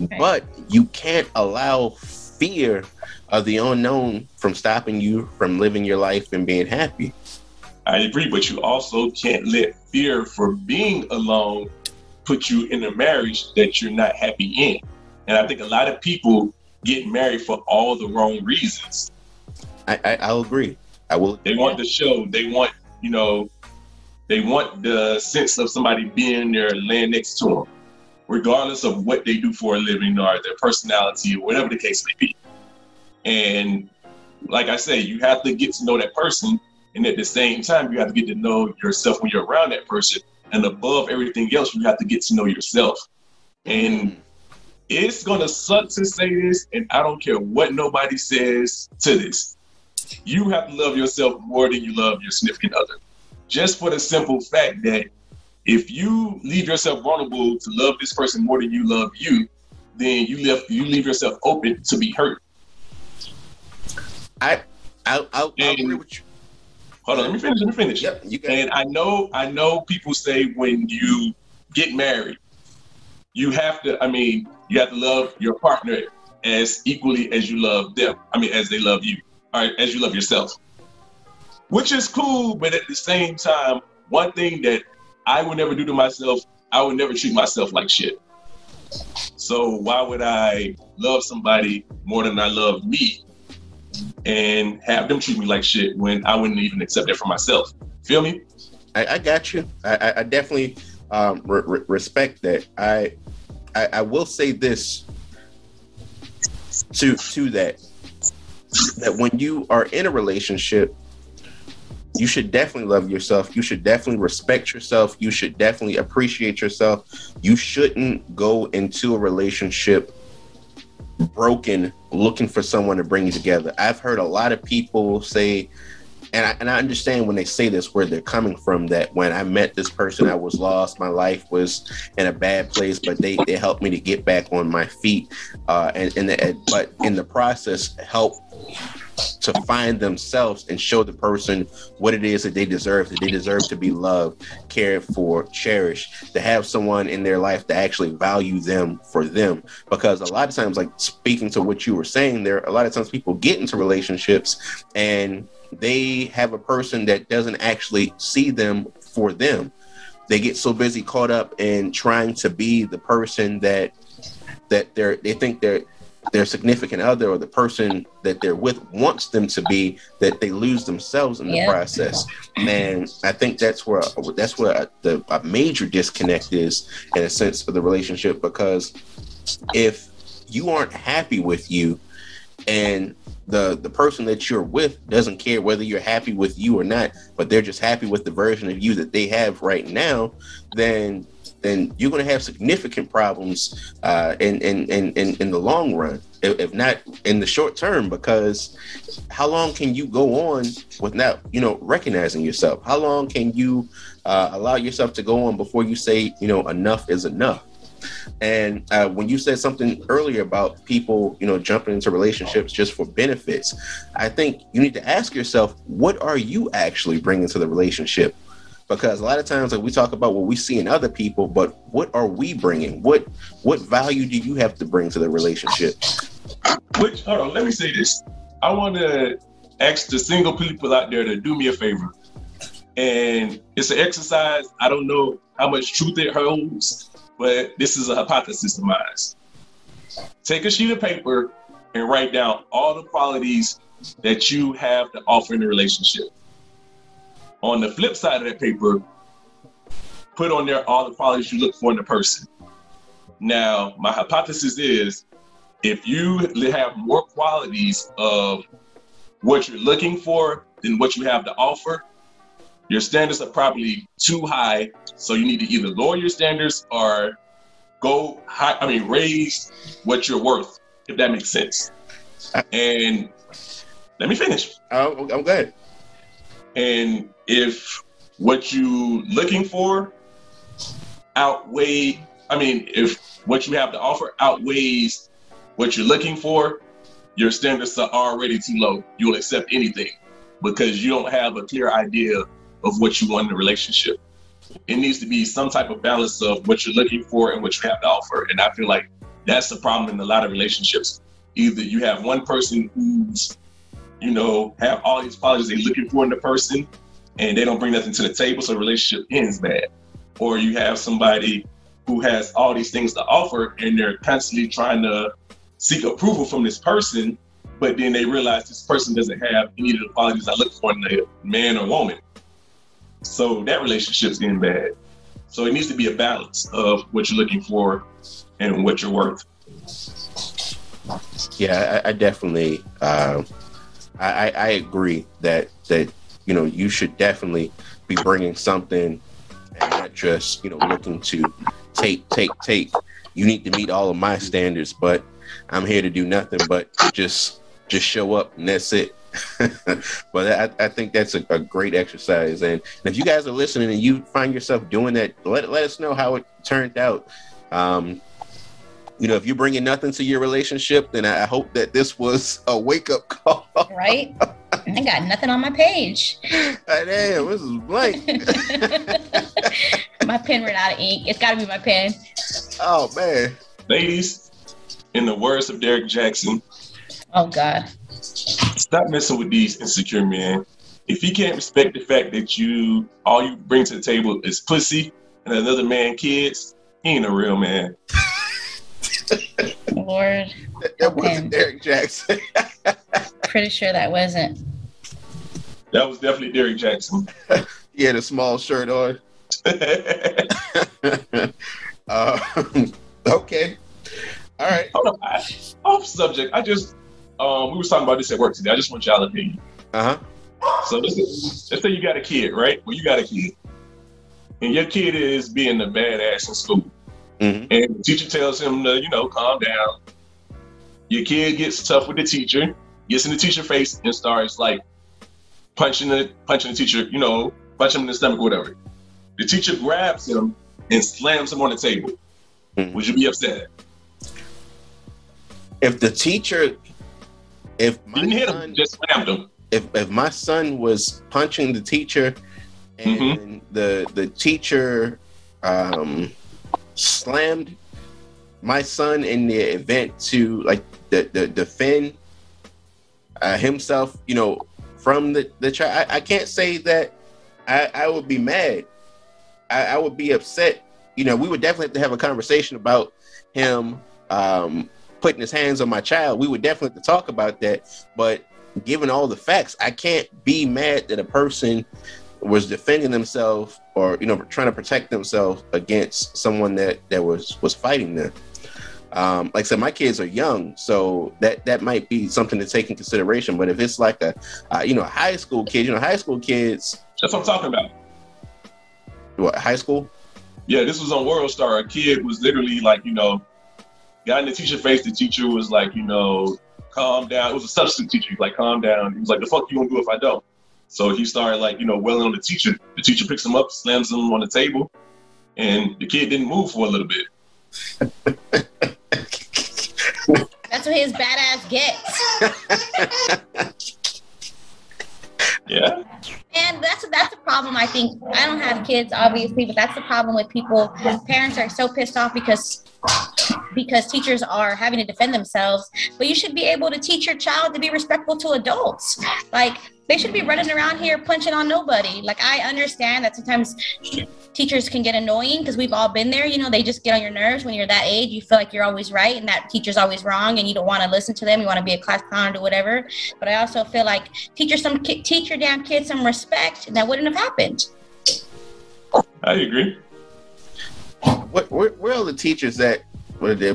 Okay. But you can't allow fear of the unknown from stopping you from living your life and being happy. I agree, but you also can't let fear for being alone put you in a marriage that you're not happy in. And I think a lot of people get married for all the wrong reasons. I, I will agree. I will. They want the show. They want you know They want the sense of somebody being there, laying next to them, regardless of what they do for a living or their personality or whatever the case may be. And like I say, you have to get to know that person. And at the same time, you have to get to know yourself when you're around that person. And above everything else, you have to get to know yourself. And mm-hmm. It's gonna suck to say this, and I don't care what nobody says to this. You have to love yourself more than you love your significant other. Just for the simple fact that if you leave yourself vulnerable to love this person more than you love you, then you leave you leave yourself open to be hurt. I I I, I agree with you. Hold on, let me finish. Let me finish. Yep, you got and I know I know people say when you get married, you have to. I mean, you have to love your partner as equally as you love them. I mean, as they love you, or as you love yourself. Which is cool, but at the same time, one thing that I would never do to myself, I would never treat myself like shit. So why would I love somebody more than I love me and have them treat me like shit when I wouldn't even accept that for myself? Feel me? I, I got you. I, I definitely um, re- respect that. I, I I will say this to to that that when you are in a relationship you should definitely love yourself. You should definitely respect yourself. You should definitely appreciate yourself. You shouldn't go into a relationship broken looking for someone to bring you together. I've heard a lot of people say, and I, and I understand when they say this where they're coming from that when I met this person, I was lost. My life was in a bad place, but they, they helped me to get back on my feet. Uh, and, and the, but in the process, help to find themselves and show the person what it is that they deserve that they deserve to be loved cared for cherished to have someone in their life to actually value them for them because a lot of times like speaking to what you were saying there a lot of times people get into relationships and they have a person that doesn't actually see them for them they get so busy caught up in trying to be the person that that they're they think they're their significant other or the person that they're with wants them to be that they lose themselves in the yep. process and i think that's where that's where the a major disconnect is in a sense of the relationship because if you aren't happy with you and the the person that you're with doesn't care whether you're happy with you or not but they're just happy with the version of you that they have right now then then you're going to have significant problems uh, in, in, in, in, the long run, if, not in the short term, because how long can you go on without, you know, recognizing yourself? How long can you uh, allow yourself to go on before you say, you know, enough is enough? And uh, when you said something earlier about people, you know, jumping into relationships just for benefits, I think you need to ask yourself, what are you actually bringing to the relationship? because a lot of times like we talk about what we see in other people but what are we bringing? What what value do you have to bring to the relationship? Which hold on let me say this. I want to ask the single people out there to do me a favor. And it's an exercise. I don't know how much truth it holds but this is a hypothesis of mine take a sheet of paper and write down all the qualities that you have to offer in a relationship on the flip side of that paper, put on there all the qualities you look for in a person. Now, my hypothesis is if you have more qualities of what you're looking for than what you have to offer, your standards are probably too high. So you need to either lower your standards or go high, I mean, raise what you're worth, if that makes sense. Uh, and let me finish. Oh, I'm good. And if what you're looking for outweigh, I mean, if what you have to offer outweighs what you're looking for, your standards are already too low. You'll accept anything because you don't have a clear idea of what you want in a relationship. It needs to be some type of balance of what you're looking for and what you have to offer. And I feel like that's the problem in a lot of relationships. Either you have one person who's you know, have all these qualities they're looking for in the person, and they don't bring nothing to the table, so the relationship ends bad. Or you have somebody who has all these things to offer, and they're constantly trying to seek approval from this person, but then they realize this person doesn't have any of the qualities I look for in a man or woman. So that relationship's getting bad. So it needs to be a balance of what you're looking for and what you're worth. Yeah, I, I definitely, uh, I, I agree that that you know you should definitely be bringing something and not just you know looking to take take take. You need to meet all of my standards, but I'm here to do nothing but just just show up and that's it. *laughs* but I, I, think that's a, a great exercise. And if you guys are listening and you find yourself doing that, let, let us know how it turned out. Um, you know, if you're bringing nothing to your relationship, then I hope that this was a wake up call. Right? I got nothing on my page. Damn, this is blank. *laughs* my pen ran out of ink. It's got to be my pen. Oh man, ladies, in the words of Derrick Jaxn. Oh God. Stop messing with these insecure men. If he can't respect the fact that you all you bring to the table is pussy and another man kids, he ain't a real man. *laughs* Lord. That, that wasn't Derrick Jaxn. *laughs* Pretty sure that wasn't. That was definitely Derrick Jaxn. *laughs* he had a small shirt on. uh, okay. All right. Hold on. Off subject. I just um we were talking about this at work today. I just want y'all opinion. Uh huh. So let's, let's say you got a kid, right? Well, you got a kid, and your kid is being the badass in school. Mm-hmm. And the teacher tells him to, you know, calm down. Your kid gets tough with the teacher, gets in the teacher face, and starts like punching the punching the teacher, you know, punching him in the stomach, whatever. The teacher grabs him and slams him on the table. Mm-hmm. Would you be upset? If the teacher, if my Didn't hit him, just slammed him. If if my son was punching the teacher, and mm-hmm. the the teacher um slammed my son in the event to like the, the defend uh, himself, you know, from the the child. I, I, can't say that I, I would be mad. I, I, would be upset. You know, we would definitely have to have a conversation about him um, putting his hands on my child. We would definitely talk about that. But given all the facts, I can't be mad that a person was defending themselves or you know trying to protect themselves against someone that that was was fighting them. Um, like I said, my kids are young, so that that might be something to take in consideration. But if it's like a uh, you know high school kid, you know high school kids. That's what I'm talking about. What high school? Yeah, this was on World Star. A kid was literally like you know got in the teacher face. The teacher was like you know calm down. It was a substitute teacher. like calm down. He was like the fuck you gonna do if I don't. So he started like, you know, welling on the teacher. The teacher picks him up, slams him on the table, and the kid didn't move for a little bit. *laughs* That's what his badass gets. yeah. And that's that's a problem. I think I don't have kids, obviously, but that's the problem with people. Parents are so pissed off because because teachers are having to defend themselves. But you should be able to teach your child to be respectful to adults. Like they should be running around here punching on nobody. Like I understand that sometimes teachers can get annoying because we've all been there. You know, they just get on your nerves when you're that age. You feel like you're always right and that teacher's always wrong, and you don't want to listen to them. You want to be a class clown or whatever. But I also feel like teach your some teach your damn kids some respect, and that wouldn't have happened. I agree. What where, where are the teachers that were they?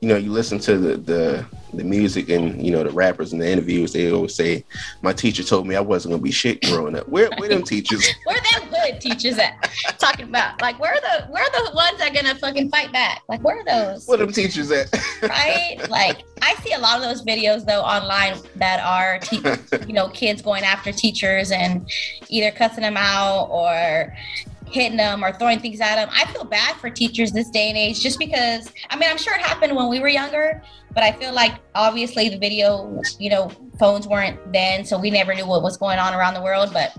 You know, you listen to the the the music and you know the rappers and the interviews, they always say, "My teacher told me I wasn't gonna be shit growing up." Where where them teachers? *laughs* where them good teachers at? Talking about like where are the where are the ones that are gonna fucking fight back? Like where are those? Where them teachers at? right? Like I see a lot of those videos though online that are te- *laughs* you know kids going after teachers and either cussing them out or hitting them or throwing things at them. I feel bad for teachers this day and age just because, I mean, I'm sure it happened when we were younger, but I feel like obviously the video, you know, phones weren't then, so we never knew what was going on around the world. But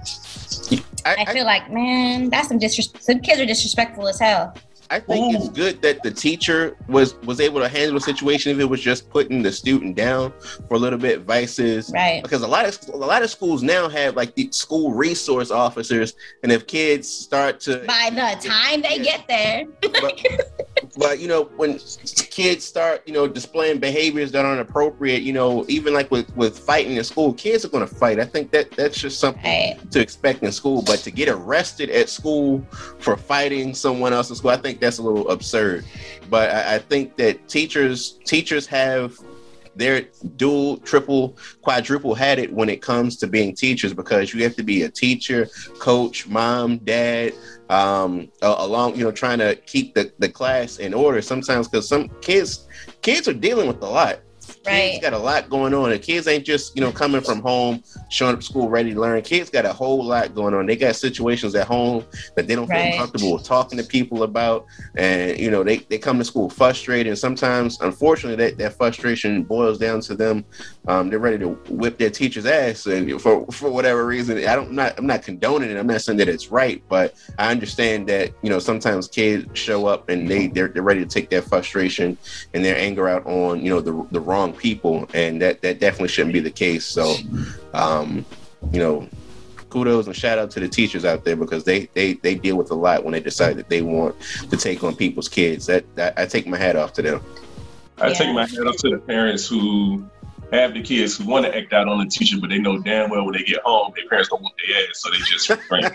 I, I feel I, like, man, that's some disrespect. Some kids are disrespectful as hell. I think Ooh. it's good that the teacher was was able to handle the situation if it was just putting the student down for a little bit versus right. because a lot of a lot of schools now have like the school resource officers and if kids start to by the time they get there. But, but you know when kids start you know displaying behaviors that aren't appropriate you know even like with with fighting in school kids are going to fight. I think that that's just something right. to expect in school. But to get arrested at school for fighting someone else in school i think that's a little absurd. But I, I think that teachers teachers have they're dual, triple, quadruple had it when it comes to being teachers because you have to be a teacher, coach, mom, dad, um, along, you know, trying to keep the, the class in order sometimes because some kids, kids are dealing with a lot Right. Kids got a lot going on. The kids ain't just, you know, coming from home, showing up school ready to learn. Kids got a whole lot going on. They got situations at home that they don't right. feel comfortable talking to people about. And, you know, they, they come to school frustrated. And sometimes, unfortunately, that, that frustration boils down to them. Um, they're ready to whip their teacher's ass. And for, for whatever reason, I don't, I'm not, I'm not condoning it. I'm not saying that it's right, but I understand that, you know, sometimes kids show up and they, they're, they're ready to take their frustration and their anger out on, you know, the, the wrong wrong people, and that that definitely shouldn't be the case. So, um, you know, kudos and shout out to the teachers out there because they they they deal with a lot when they decide that they want to take on people's kids. That, that I take my hat off to them. I yeah. take my hat off to the parents who have the kids who want to act out on the teacher, but they know damn well when they get home, their parents don't want their ass, so they just *laughs* refrain.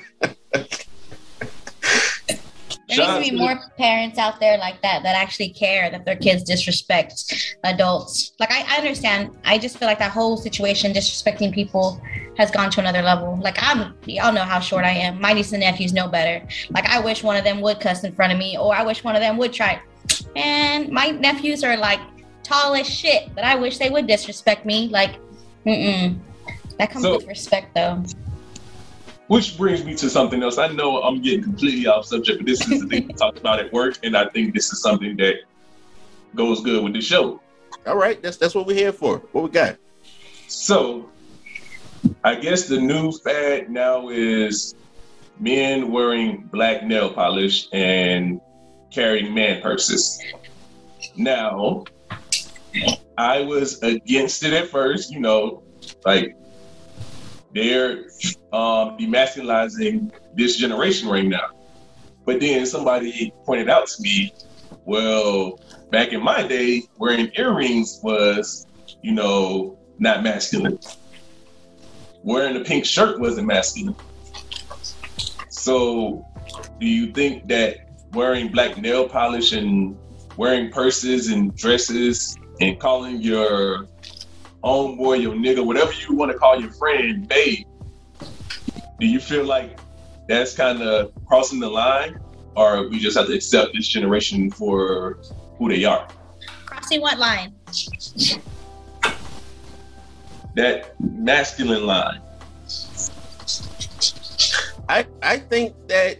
There needs to be more parents out there like that that actually care that their kids disrespect adults. Like I, I understand. I just feel like that whole situation disrespecting people has gone to another level. Like I'm y'all know how short I am. My nieces and nephews know better. Like I wish one of them would cuss in front of me, or I wish one of them would try. And my nephews are like tall as shit, but I wish they would disrespect me. Like, mm-mm. That comes so, with respect though. Which brings me to something else. I know I'm getting completely off subject, but this is the thing we talked about at work, and I think this is something that goes good with the show. All right, that's that's what we're here for. What we got? So, I guess the new fad now is men wearing black nail polish and carrying man purses. Now, I was against it at first, you know, like they're um, demasculizing this generation right now. But then somebody pointed out to me, well, back in my day, wearing earrings was, you know, not masculine. Wearing a pink shirt wasn't masculine. So, do you think that wearing black nail polish and wearing purses and dresses and calling your homeboy, your nigga, whatever you want to call your friend, babe, do you feel like that's kind of crossing the line, or we just have to accept this generation for who they are? Crossing what line? That masculine line. I I think that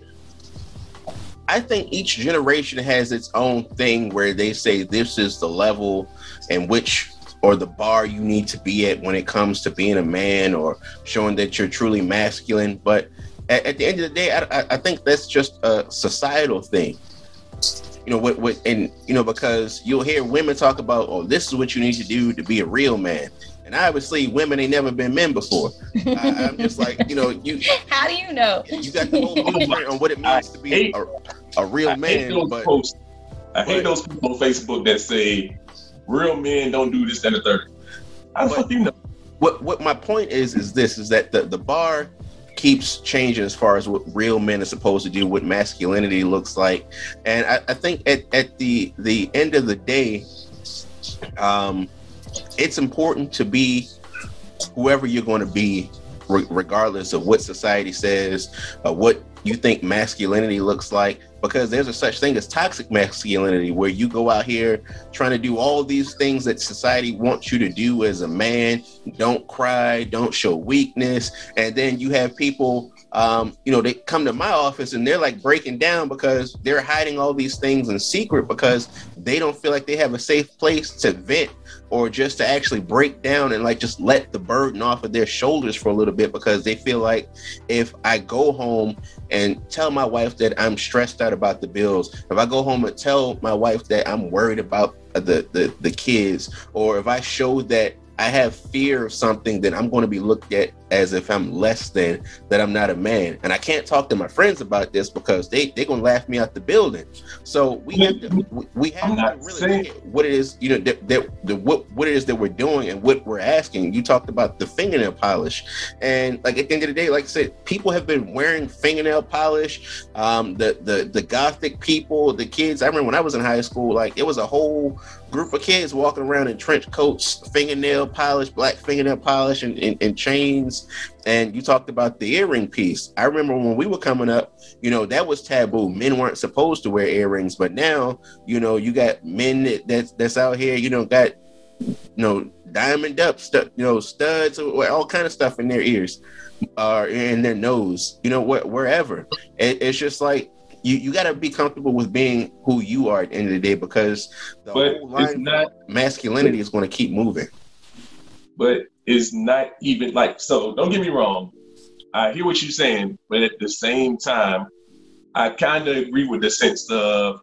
I think each generation has its own thing where they say this is the level in which or the bar you need to be at when it comes to being a man or showing that you're truly masculine. But at, at the end of the day, I, I, think that's just a societal thing. You know, what, what, and you know, because you'll hear women talk about, oh, this is what you need to do to be a real man. And obviously, women ain't never been men before. I, am just like, you know, you. *laughs* How do you know? You got the whole blueprint on what it means to be a, a, real man. But, posts. I hate but, those people on Facebook that say real men don't do this, and the third. How the fuck you know? What what my point is is this is that the, the bar keeps changing as far as what real men are supposed to do, what masculinity looks like. And I, I think at, at the the end of the day, um, it's important to be whoever you're going to be, regardless of what society says, uh, what you think masculinity looks like because there's a such thing as toxic masculinity where you go out here trying to do all these things that society wants you to do as a man. Don't cry don't show weakness. And then you have people um, you know, they come to my office and they're like breaking down because they're hiding all these things in secret because they don't feel like they have a safe place to vent or just to actually break down and like just let the burden off of their shoulders for a little bit because they feel like if I go home and tell my wife that I'm stressed out about the bills, if I go home and tell my wife that I'm worried about the the, the kids, or if I show that I have fear of something, then I'm going to be looked at as if I'm less than that I'm not a man. And I can't talk to my friends about this because they they're gonna laugh me out the building. So we have to we have to really look at what it is, you know, that, that the what what it is that we're doing and what we're asking. You talked about the fingernail polish. And like at the end of the day, like I said, people have been wearing fingernail polish. Um the the the gothic people, the kids. I remember when I was in high school, like it was a whole group of kids walking around in trench coats, fingernail polish, black fingernail polish, and, and, and, chains. And you talked about the earring piece. I remember when we were coming up, you know, that was taboo. Men weren't supposed to wear earrings, but now, you know, you got men that, that's that's out here, you know, got you know diamond up stuff, you know, studs, all kind of stuff in their ears, or uh, in their nose, you know, wh- wherever. It, it's just like you, you got to be comfortable with being who you are at the end of the day because the but whole line not, masculinity is going to keep moving. But it's not even like so. Don't get me wrong. I hear what you're saying, but at the same time, I kind of agree with the sense of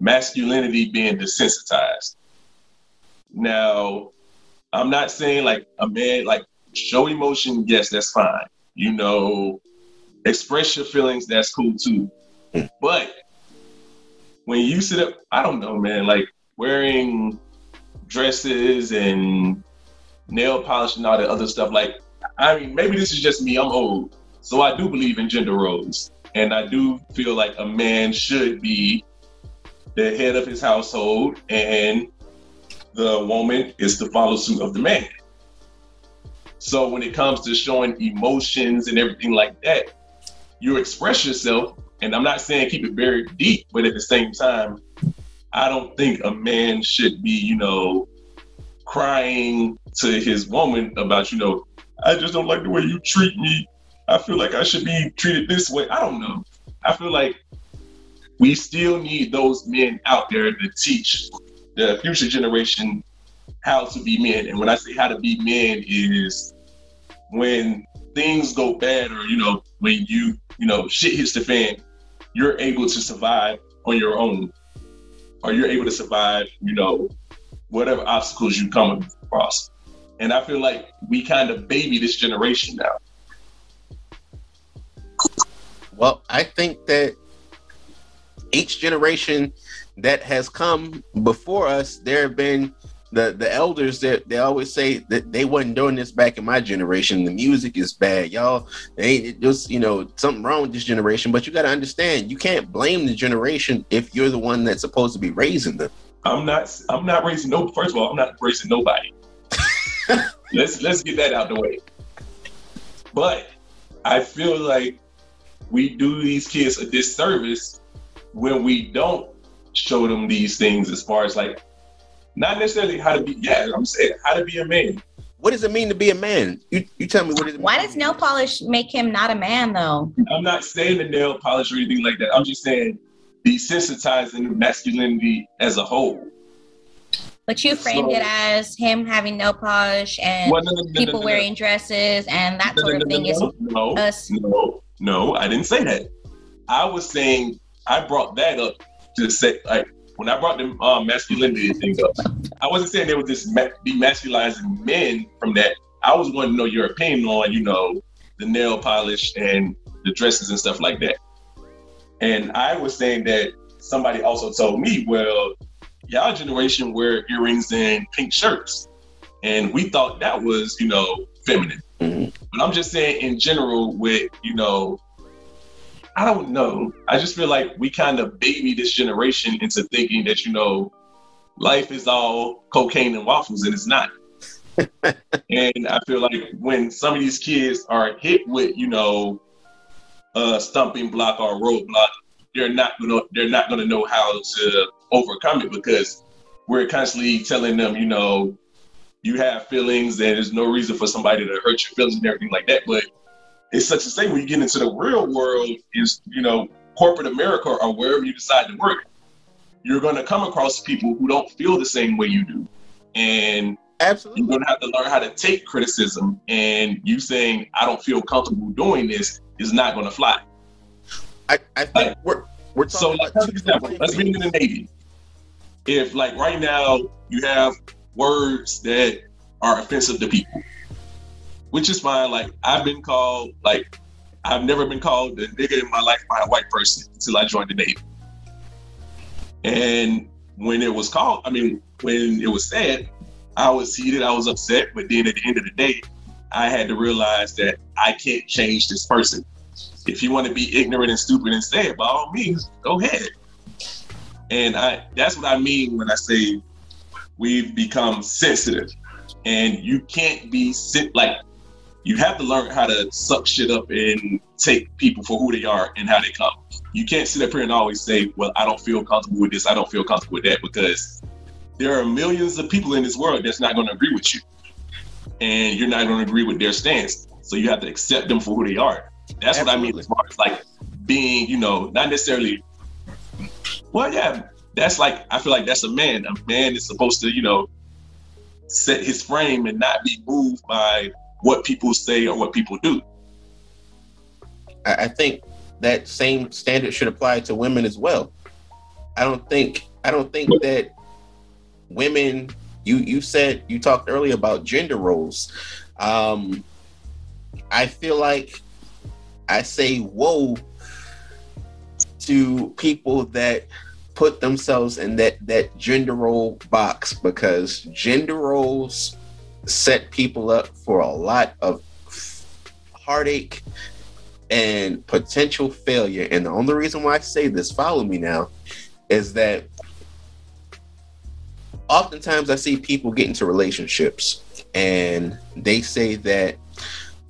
masculinity being desensitized. Now, I'm not saying like a man like show emotion. Yes, that's fine. You know, express your feelings. That's cool too. But when you sit up, I don't know, man, like wearing dresses and nail polish and all that other stuff, like, I mean, maybe this is just me, I'm old. So I do believe in gender roles. And I do feel like a man should be the head of his household and the woman is to follow suit of the man. So when it comes to showing emotions and everything like that, you express yourself and I'm not saying keep it very deep, but at the same time, I don't think a man should be, you know, crying to his woman about, you know, I just don't like the way you treat me. I feel like I should be treated this way. I don't know. I feel like we still need those men out there to teach the future generation how to be men. And when I say how to be men is when things go bad or, you know, when you, you know, shit hits the fan, you're able to survive on your own, or you're able to survive, you know, whatever obstacles you come across. And I feel like we kind of baby this generation now. Well, I think that each generation that has come before us, there have been the the elders that they always say that they wasn't doing this back in my generation. The music is bad, y'all. They just you know something wrong with this generation. But you got to understand, you can't blame the generation if you're the one that's supposed to be raising them. I'm not. I'm not raising no. First of all, I'm not raising nobody. *laughs* let's let's get that out the way. But I feel like we do these kids a disservice when we don't show them these things as far as like not necessarily how to be. Yeah, I'm saying how to be a man. What does it mean to be a man? You you tell me what is it Why does nail polish make him not a man though? I'm not saying the nail polish or anything like that. I'm just saying desensitizing masculinity as a whole. But you framed so, it as him having nail polish and well, no, no, no, people wearing dresses and that sort of thing is us. No, no, I didn't say that. I was saying I brought that up to say like when I brought the um, masculinity thing up, I wasn't saying they were just ma- demasculizing men from that. I was wanting to know your opinion on, you know, the nail polish and the dresses and stuff like that. And I was saying that somebody also told me, well, y'all generation wear earrings and pink shirts. And we thought that was, you know, feminine. Mm-hmm. But I'm just saying in general with, you know, I don't know. I just feel like we kind of baby this generation into thinking that, you know, life is all cocaine and waffles, and it's not. *laughs* and I feel like when some of these kids are hit with, you know, a stumping block or roadblock, they're not gonna they're not gonna know how to overcome it because we're constantly telling them, you know, you have feelings and there's no reason for somebody to hurt your feelings and everything like that. But it's such a thing when you get into the real world is you know corporate america or wherever you decide to work you're going to come across people who don't feel the same way you do. And absolutely. you're going to have to learn how to take criticism. And you saying i don't feel comfortable doing this is not going to fly i, I think like, we're we're so like, example, let's be in the navy if like right now you have words that are offensive to people which is fine. Like I've been called like I've never been called a nigga in my life by a white person until I joined the Navy. And when it was called, I mean, when it was said, I was heated, I was upset, but then at the end of the day, I had to realize that I can't change this person. If you want to be ignorant and stupid and say it, by all means, go ahead. And I that's what I mean when I say we've become sensitive. And you can't be like you have to learn how to suck shit up and take people for who they are and how they come. You can't sit up here and always say, "Well, I don't feel comfortable with this. I don't feel comfortable with that," because there are millions of people in this world that's not going to agree with you, and you're not going to agree with their stance. So you have to accept them for who they are. That's Absolutely. what I mean as far as like being, you know, not necessarily. Well, yeah, that's like I feel like that's a man. A man is supposed to, you know, set his frame and not be moved by what people say or what people do. I think that same standard should apply to women as well. I don't think I don't think that women you you said you talked earlier about gender roles. Um I feel like I say whoa to people that put themselves in that that gender role box because gender roles set people up for a lot of heartache and potential failure. And the only reason why I say this, follow me now, is that oftentimes I see people get into relationships and they say that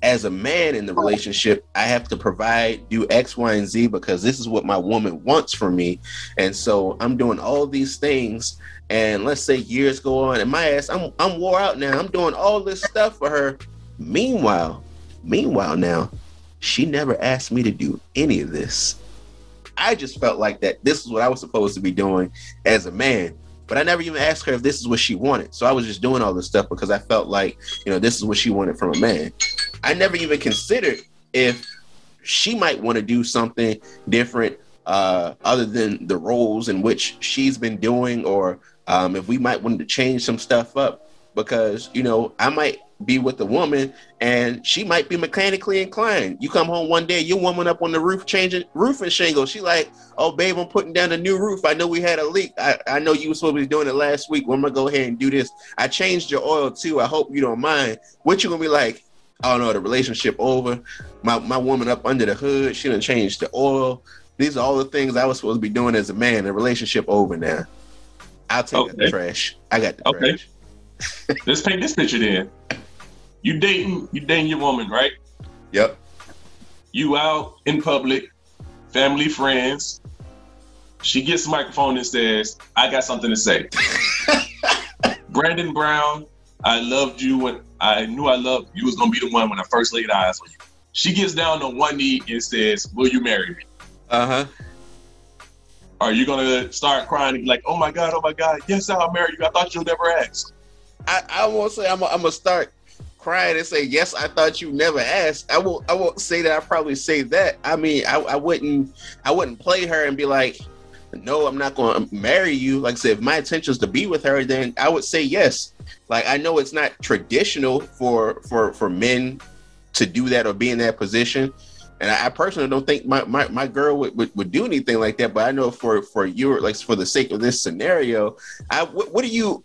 as a man in the relationship, I have to provide, do X, Y, and Z because this is what my woman wants from me. And so I'm doing all these things and let's say years go on and my ass I'm I'm wore out now. I'm doing all this stuff for her. Meanwhile, meanwhile now, she never asked me to do any of this. I just felt like that this is what I was supposed to be doing as a man. But I never even asked her if this is what she wanted. So I was just doing all this stuff because I felt like, you know, this is what she wanted from a man. I never even considered if she might want to do something different uh, other than the roles in which she's been doing or um, if we might want to change some stuff up because you know I might be with a woman and she might be mechanically inclined. You come home one day, your woman up on the roof changing roof and shingles. She like, oh babe, I'm putting down a new roof. I know we had a leak. I, I know you were supposed to be doing it last week. Well, I'm gonna go ahead and do this. I changed your oil too. I hope you don't mind. What you gonna be like? Oh no, the relationship over. My my woman up under the hood. She done changed the oil. These are all the things I was supposed to be doing as a man. The relationship over now. I'll take okay. the trash. I got the okay. trash. Let's paint this picture then. *laughs* You dating, you dating your woman, right? Yep. You out in public, family, friends. She gets a microphone and says, "I got something to say." *laughs* Brandon Brown, I loved you when I knew I loved you was gonna be the one when I first laid eyes on you. She gets down on one knee and says, "Will you marry me?" Uh huh. Are you gonna start crying and be like, oh my god, oh my god, yes, I'll marry you. I thought you'll never ask. I, I won't say I'm, I'm gonna start crying and say, yes, I thought you never asked. I won't I won't say that. I probably say that. I mean, I, I wouldn't I wouldn't play her and be like, no, I'm not gonna marry you. Like I said, if my intention is to be with her, then I would say yes. Like I know it's not traditional for for for men to do that or be in that position. And I, I personally don't think my, my, my girl would, would, would, do anything like that. But I know for for your like for the sake of this scenario, I what, what do you,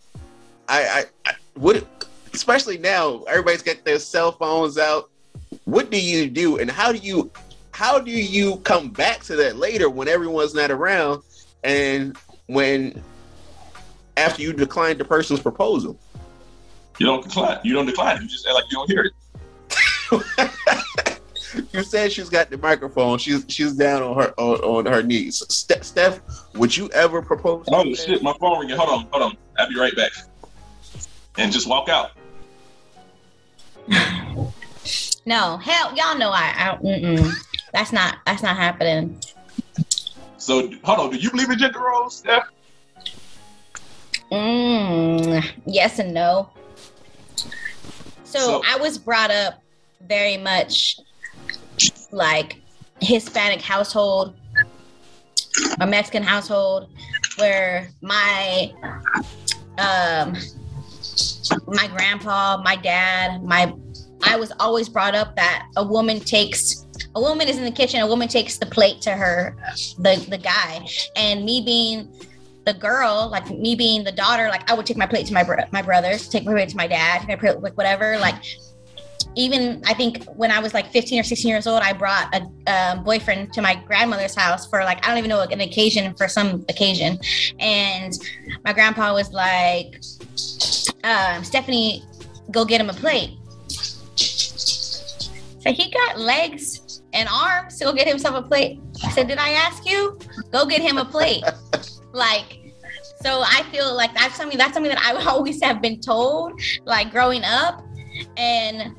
I, I, I what especially now everybody's got their cell phones out. What do you do, and how do you how do you come back to that later when everyone's not around and when after you decline the person's proposal? You don't decline. You don't decline. You just act like you don't hear it. *laughs* you said she's got the microphone. She's she's down on her on, on her knees. Steph, Steph, would you ever propose? Oh shit, my phone ringing. Hold on, hold on. I'll be right back. And just walk out. No, hell, y'all know I. I that's not that's not happening. So hold on. Do you believe in gender roles, Steph? Mm, yes and no. So, so I was brought up very much like Hispanic household, a Mexican household, where my um my grandpa, my dad, my I was always brought up that a woman takes a woman is in the kitchen, a woman takes the plate to her the the guy. And me being the girl, like me being the daughter, like I would take my plate to my bro- my brothers, take my plate to my dad, my plate, like whatever. Like even I think when I was like 15 or 16 years old, I brought a um, boyfriend to my grandmother's house for like I don't even know an occasion for some occasion, and my grandpa was like, um, "Stephanie, go get him a plate." So he got legs and arms to go get himself a plate. I said, "Did I ask you? Go get him a plate." *laughs* like so I feel like that's something that's something that I *laughs* always have been told, like growing up, and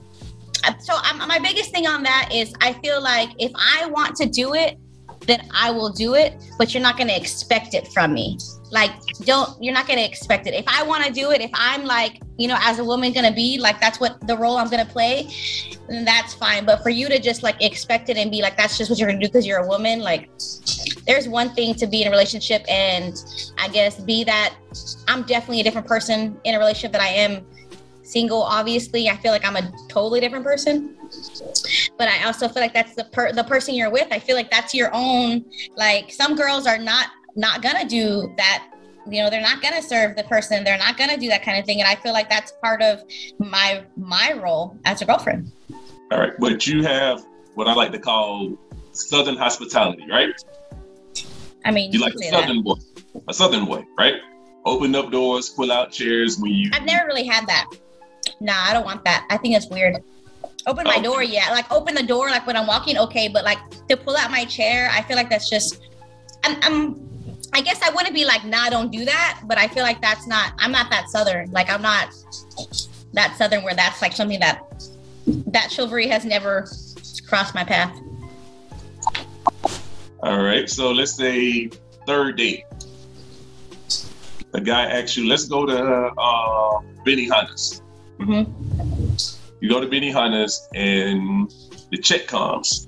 so I'm, my biggest thing on that is I feel like if I want to do it, then I will do it, but you're not going to expect it from me. Like, don't, you're not going to expect it. If I want to do it, if I'm like, you know, as a woman going to be like, that's what the role I'm going to play, then that's fine. But for you to just like expect it and be like, that's just what you're going to do because you're a woman, like, there's one thing to be in a relationship and I guess be that I'm definitely a different person in a relationship that I am single obviously i feel like i'm a totally different person. But i also feel like that's the per- the person you're with. I feel like that's your own like some girls are not not gonna do that. You know they're not gonna serve the person. They're not gonna do that kind of thing. And i feel like that's part of my my role as a girlfriend. All right. But you have what i like to call southern hospitality right? I mean you, you like a southern that. boy a southern boy right? Open up doors pull out chairs when you i've never really had that Nah, I don't want that. I think it's weird. Open my oh. door, yeah. Like open the door, like when I'm walking, okay. But like to pull out my chair, I feel like that's just. I'm. I'm I guess I wouldn't be like, nah, don't do that. But I feel like that's not. I'm not that southern. Like I'm not that southern where that's like something that that chivalry has never crossed my path. All right. So let's say third date. The guy asks you, let's go to uh, Benihana's. Mm-hmm. You go to Benny Benihana's and the check comes,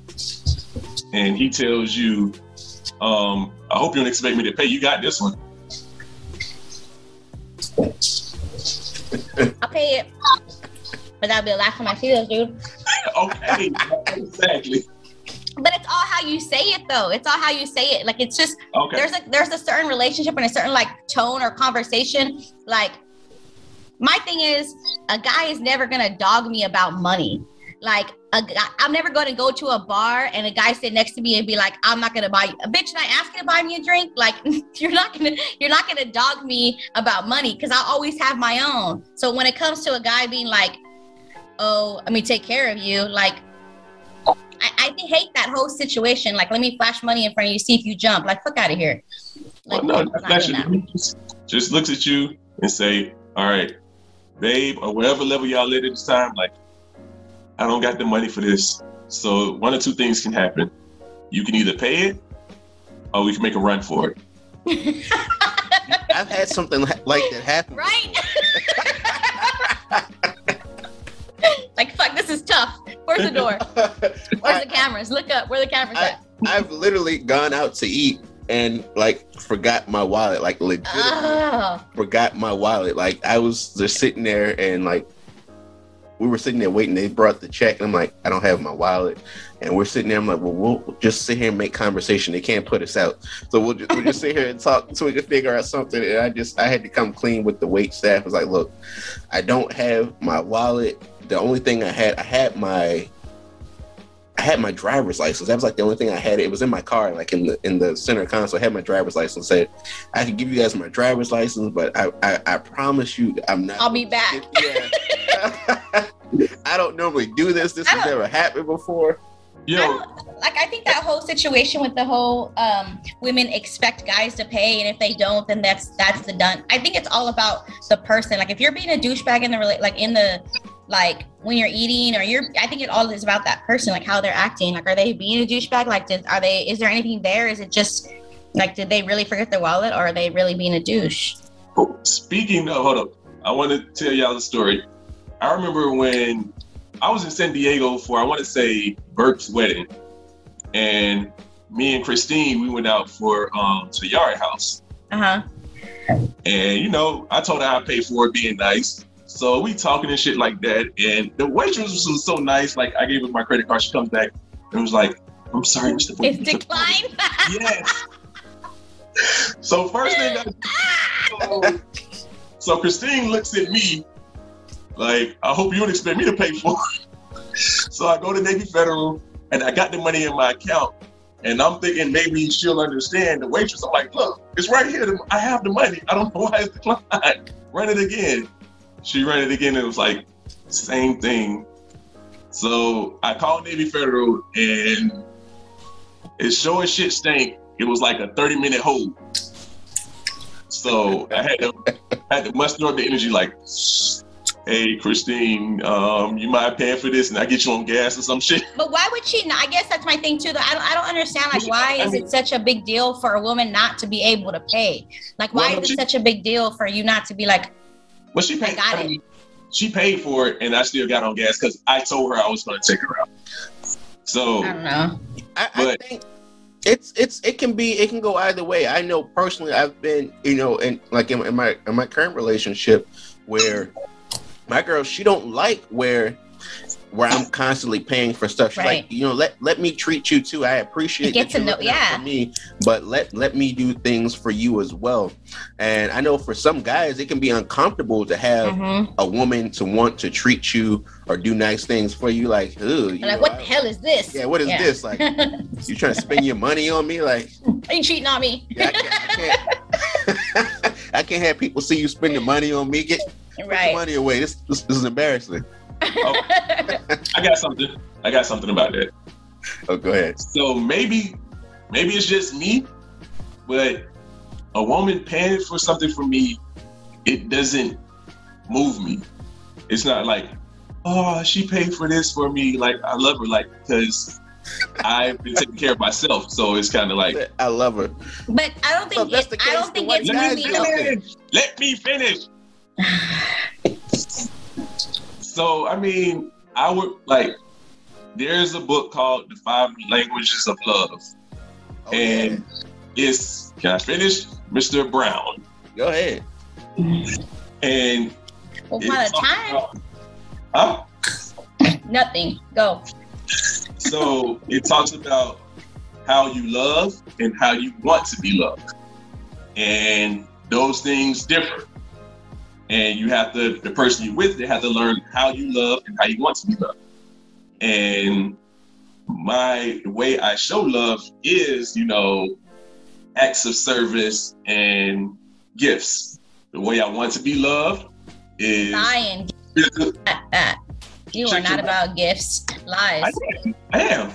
and he tells you, um, "I hope you don't expect me to pay. You got this one." I'll pay it, but that'll be a laugh on my feelings, dude. *laughs* okay, exactly. But it's all how you say it, though. It's all how you say it. Like it's just okay. there's a there's a certain relationship and a certain like tone or conversation. Like my thing is a guy is never gonna dog me about money. Like a, I'm never going to go to a bar and a guy sit next to me and be like, "I'm not going to buy you a bitch." And I ask you to buy me a drink. Like *laughs* you're not gonna you're not gonna dog me about money because I always have my own. So when it comes to a guy being like, "Oh, let me take care of you," like I, I hate that whole situation. Like, let me flash money in front of you, see if you jump. Like, fuck out of here. Like, well, no, just looks at you and say, "All right, babe, or whatever level y'all at at this time, like, I don't got the money for this. So one or two things can happen. You can either pay it, or we can make a run for it. *laughs* I've had something like that happen. Right? *laughs* like, fuck, this is tough. Where's the door? *laughs* Where's the cameras? Look up. Where the cameras I, at? I've literally gone out to eat and like forgot my wallet, like legit oh. forgot my wallet. Like I was just sitting there and like we were sitting there waiting. They brought the check, and I'm like, I don't have my wallet. And we're sitting there. I'm like, well, we'll just sit here and make conversation. They can't put us out, so we'll just, we'll just sit here and talk so we can figure out something. And I just I had to come clean with the wait staff. I was like, look, I don't have my wallet. The only thing I had, I had my I had my driver's license. That was like the only thing I had. It was in my car, like in the in the center console. I had my driver's license. Said I can give you guys my driver's license, but I I, I promise you, I'm not. I'll be back. yeah. *laughs* I don't normally do this. This has never happened before. Yo. like I think that whole situation with the whole um, women expect guys to pay, and if they don't, then that's that's the done. I think it's all about the person. Like if you're being a douchebag in the like in the like when you're eating or you're i think it all is about that person like how they're acting. Like are they being a douchebag? Like did, are they is there anything there? Is it just like did they really forget their wallet or are they really being a douche? Oh, speaking of hold up. I want to tell y'all a story. I remember when i was in san diego for i want to say burke's wedding. And me and christine we went out for um to yard house. Uh-huh. And you know i told her i paid for it being nice So we talking and shit like that. And the waitress was so nice. Like I gave her my credit card. She comes back and was like, I'm sorry, Mr. It's declined. *laughs* yes. So first thing I so, *laughs* so Christine looks at me like, I hope you don't expect me to pay for it. *laughs* So I go to Navy Federal and I got the money in my account. And I'm thinking maybe she'll understand the waitress. I'm like, look, it's right here. I have the money. I don't know why it's declined. Run it again. She ran it again. And it was like, same thing. So I called Navy Federal and it's showing shit stank. It was like a 30 minute hold. So I had to *laughs* had to muster up the energy like, hey Christine, um, you mind paying for this and I get you on gas or some shit. *laughs* But why would she? not? I guess that's my thing too. Though I don't, I don't understand. Like, why is it such a big deal for a woman not to be able to pay? Like, why well, is it she, such a big deal for you not to be like? Well, she paid. I got it. She paid for it, and I still got on gas because I told her I was going to take her out. So I don't know. I, I think it's it's it can be it can go either way. I know personally, I've been you know, in like in, in my in my current relationship where my girl she don't like where where I'm constantly paying for stuff. Right. like, you know, let let me treat you too. I appreciate get to know, yeah. For me, but let let me do things for you as well. And I know for some guys, it can be uncomfortable to have mm-hmm. a woman to want to treat you or do nice things for you. Like, you like know, what I, the hell is this? Yeah, what is yeah. this? Like, *laughs* you trying to spend your money on me? Like, *laughs* are you cheating on me? Yeah, I can't. I can't, *laughs* I can't have people see you spending money on me. Get right. money away. This, this, this is embarrassing. Oh, I got something. I got something about that. Oh, go ahead. So maybe, maybe it's just me, but a woman paying for something for me, it doesn't move me. It's not like, oh, she paid for this for me. Like I love her, like because I've been taking care of myself. So it's kind of like I love her. But I don't think it, I don't think it's really. Let me finish. *sighs* *laughs* so I mean, I would like. There's a book called The Five Languages of Love, oh, and yeah. it's. Can I finish, Mr. Brown? Go ahead. And well, by the time. About, huh? Nothing. Go. So it talks about how you love and how you want to be loved, and those things differ and you have to the person you're with they have to learn how you love and how you want to be loved. And my the way i show love is you know acts of service and gifts. The way i want to be loved is lying. You are not about gifts. Lies. I am. I am.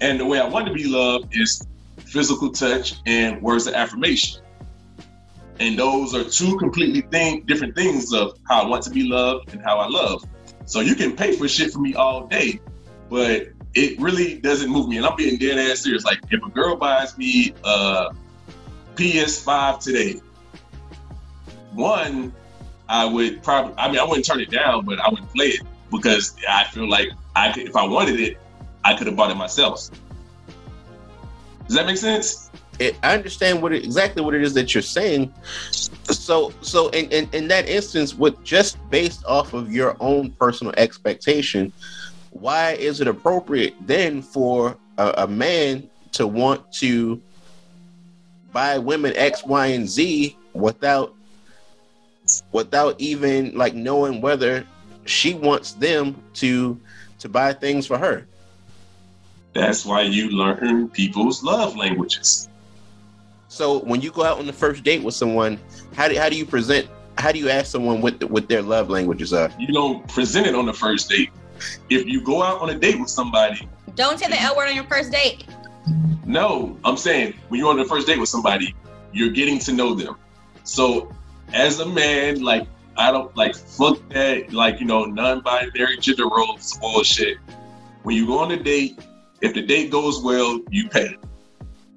And the way i want to be loved is physical touch and words of affirmation and those are two completely thing, different things of how I want to be loved and how I love. So you can pay for shit for me all day, but it really doesn't move me. And I'm being dead ass serious. Like if a girl buys me a PS5 today, one, I would probably I mean I wouldn't turn it down, but I would play it because I feel like I could if I wanted it, I could have bought it myself. Does that make sense? It, I understand what it, exactly what it is that you're saying. So, so in, in, in that instance, with just based off of your own personal expectation, why is it appropriate then for a, a man to want to buy women X, Y, and Z without without even like knowing whether she wants them to to buy things for her? That's why you learn people's love languages. So when you go out on the first date with someone, how do how do you present? How do you ask someone what what their love languages are? You don't present it on the first date. If you go out on a date with somebody, don't say the L word on your first date. No, I'm saying when you're on the first date with somebody, you're getting to know them. So as a man, like I don't like fuck that, like you know, non-binary gender roles bullshit. When you go on a date, if the date goes well, you pay.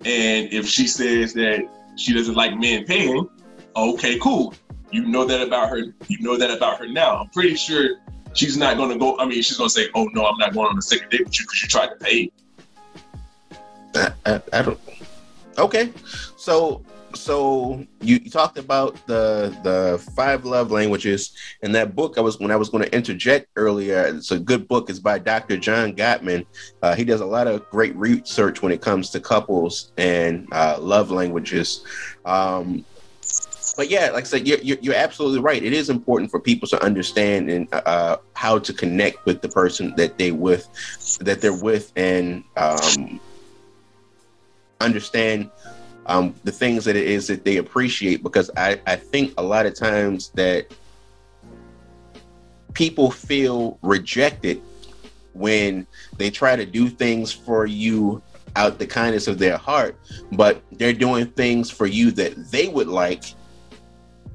And if she says that she doesn't like men paying, okay, cool. You know that about her. You know that about her now. I'm pretty sure she's not going to go. I mean, she's going to say, "Oh no, I'm not going on a second date with you because you tried to pay." I, I, I don't. Okay, so so you, you, talked about the the five love languages and that book. I was when i was going to interject earlier it's a good book it's by dr john gottman. Uh, he does a lot of great research when it comes to couples and uh, love languages. Um, but yeah like i said you're, you're, you're, absolutely right. It is important for people to understand and uh, how to connect with the person that they with that they're with and um, understand um, the things that it is that they appreciate because I, I think a lot of times that people feel rejected when they try to do things for you out the kindness of their heart, but they're doing things for you that they would like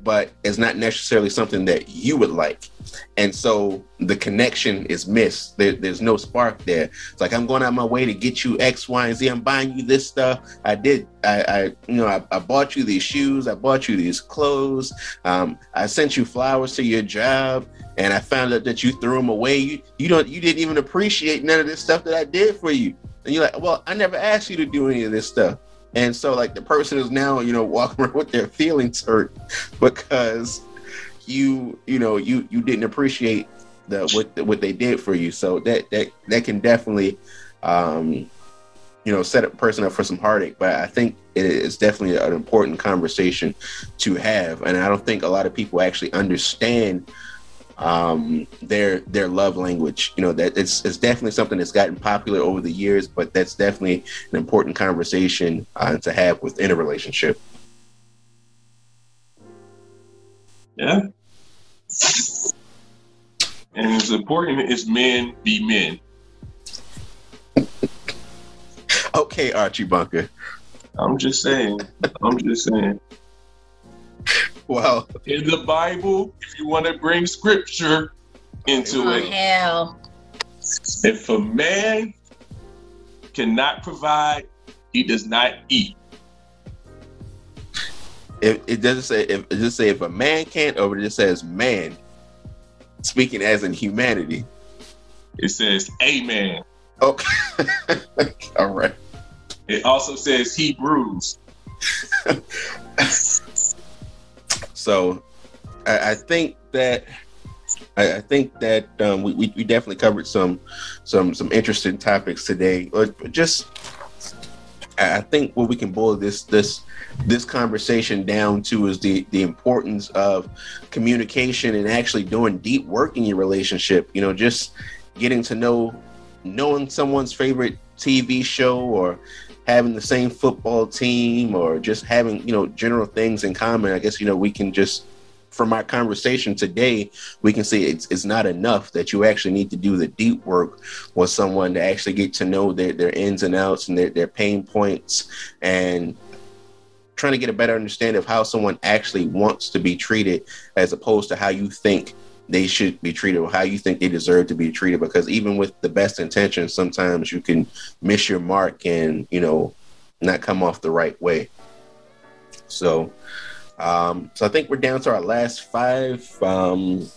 but it's not necessarily something that you would like. And so the connection is missed. There, there's no spark there. It's like I'm going out my way to get you X, Y, and Z. I'm buying you this stuff. I did. I, I you know, I, I, bought you these shoes. I bought you these clothes. Um, I sent you flowers to your job, and I found out that you threw them away. You, you don't. You didn't even appreciate none of this stuff that I did for you. And you're like, well, I never asked you to do any of this stuff. And so like the person is now, you know, *laughs* walking around with their feelings hurt because you, you know, you you didn't appreciate the what what they did for you. So that that that can definitely um you know set a person up for some heartache but i think it is definitely an important conversation to have and i don't think a lot of people actually understand um, their their love language. You know that it's it's definitely something that's gotten popular over the years, but that's definitely an important conversation uh, to have within a relationship. Yeah, and it's important as men be men. okay, Archie Bunker. I'm just saying. I'm just saying. Well, in the Bible, if you want to bring scripture into oh, it, hell. If a man cannot provide, he does not eat. It, it doesn't say if it just say if a man can't, or it just says man, speaking as in humanity. It says amen. Okay. *laughs* All right. It also says Hebrews. *laughs* So I, I think that I, I think that um, we, we definitely covered some some some interesting topics today. But just I think what we can boil this this this conversation down to is the the importance of communication and actually doing deep work in your relationship. You know, just getting to know knowing someone's favorite TV show or having the same football team or just having you know general things in common i guess you know we can just from our conversation today we can see it's, it's not enough that you actually need to do the deep work with someone to actually get to know their, their ins and outs and their, their pain points and trying to get a better understanding of how someone actually wants to be treated as opposed to how you think they should be treated how you think they deserve to be treated because even with the best intentions sometimes you can miss your mark and you know not come off the right way. So um so i think we're down to our last five. Um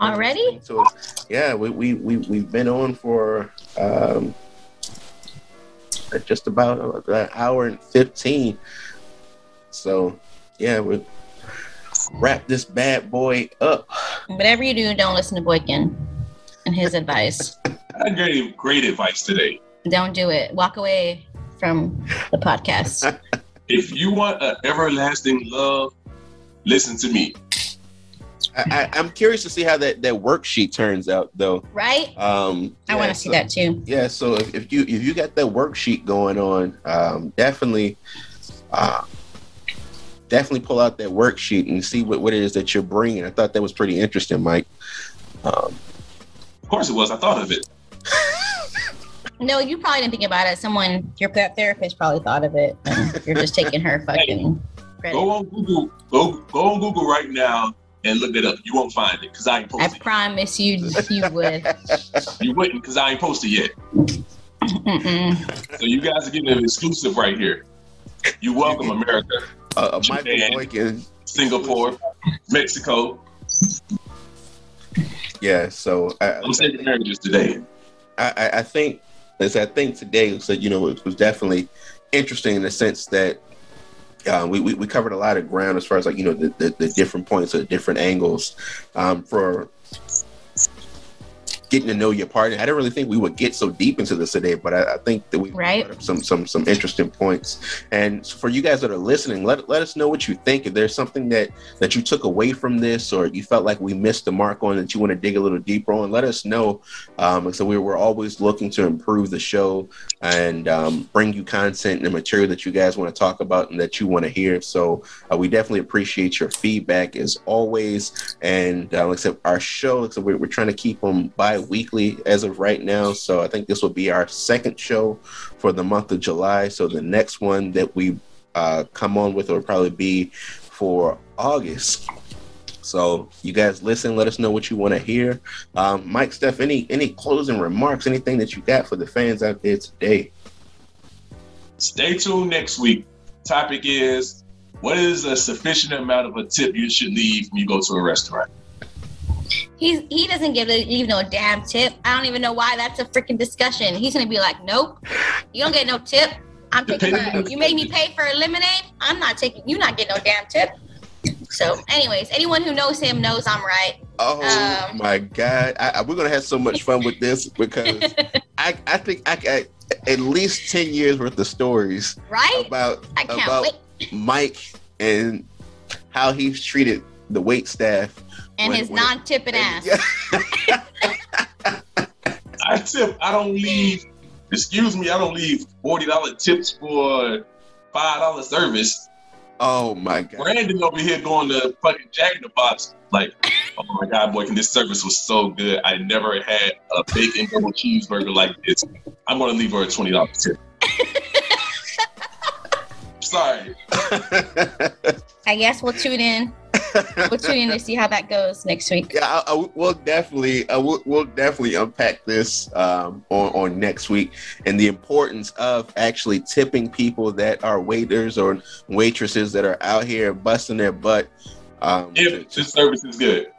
already? so yeah we, we we we've been on for um just about an hour and 15 so yeah we wrap this bad boy up. Whatever you do, don't listen to Boykin and his advice. I gave great advice today. Don't do it. Walk away from the podcast. *laughs* if you want an everlasting love, listen to me. I, am curious to see how that, that worksheet turns out, though. Right? Um, I yeah, want to so, see that too. Yeah. So if, if, you if you got that worksheet going on, um, definitely uh, definitely pull out that worksheet and see what, what it is that you're bringing. I thought that was pretty interesting, Mike. Um, of course it was. I thought of it. no, you probably didn't think about it. Someone, your therapist probably thought of it. you're just taking her fucking credit. Go on Google. Go go on Google right now and look it up. You won't find it because I ain't posted. It. I promise you, you *laughs* would. you wouldn't because I ain't posted yet. Mm-mm. So you guys are getting an exclusive right here. You welcome, America uh, Michael Boykin, Singapore, Mexico. Yeah, so I, am saving marriages today. I, I think, as I think today, so you know, it was definitely interesting in the sense that uh, we, we, we covered a lot of ground as far as like you know the, the, the different points or different angles um, for getting to know your partner. I didn't really think we would get so deep into this today, but I, I think that we right. brought up some some some interesting points. And for you guys that are listening, let let us know what you think. If there's something that that you took away from this, or you felt like we missed the mark on that you want to dig a little deeper on, let us know. Um, so we, we're always looking to improve the show and um, bring you content and material that you guys want to talk about and that you want to hear. So uh, we definitely appreciate your feedback as always. And uh, like I said, our show, like I said, we're, we're trying to keep them by weekly as of right now. So I think this will be our second show for the month of July. So the next one that we uh, come on with will probably be for August. So you guys listen, let us know what you want to hear. Um, Mike, Steph, any any closing remarks, anything that you got for the fans out there today? Stay tuned next week. Topic is what is a sufficient amount of a tip you should leave when you go to a restaurant? He's he doesn't give even no damn tip. I don't even know why that's a freaking discussion. He's gonna be like, nope, you don't get no tip. I'm *laughs* taking. A, you made me pay for a lemonade. I'm not taking. You not getting no damn tip. So, anyways, anyone who knows him knows I'm right. Oh um, my god, I, I, we're gonna have so much fun with this because *laughs* I I think I, I at least ten years worth of stories right about about wait. Mike and how he's treated the wait staff and when, his when, non-tipping ass. Yeah. *laughs* I tip. I don't leave. Excuse me. I don't leave forty dollar tips for five dollar service. Oh my god. Brandon over here going to fucking Jack in the Box. Like, oh my god, boy, this service was so good. I never had a bacon double cheeseburger like this. I'm gonna leave her a twenty dollar tip. *laughs* Sorry. *laughs* I guess we'll tune in *laughs* we'll tune in to see how that goes next week. Yeah, I, I, we'll definitely, I will, we'll definitely unpack this um, on on next week and the importance of actually tipping people that are waiters or waitresses that are out here busting their butt. Um, if the service is good.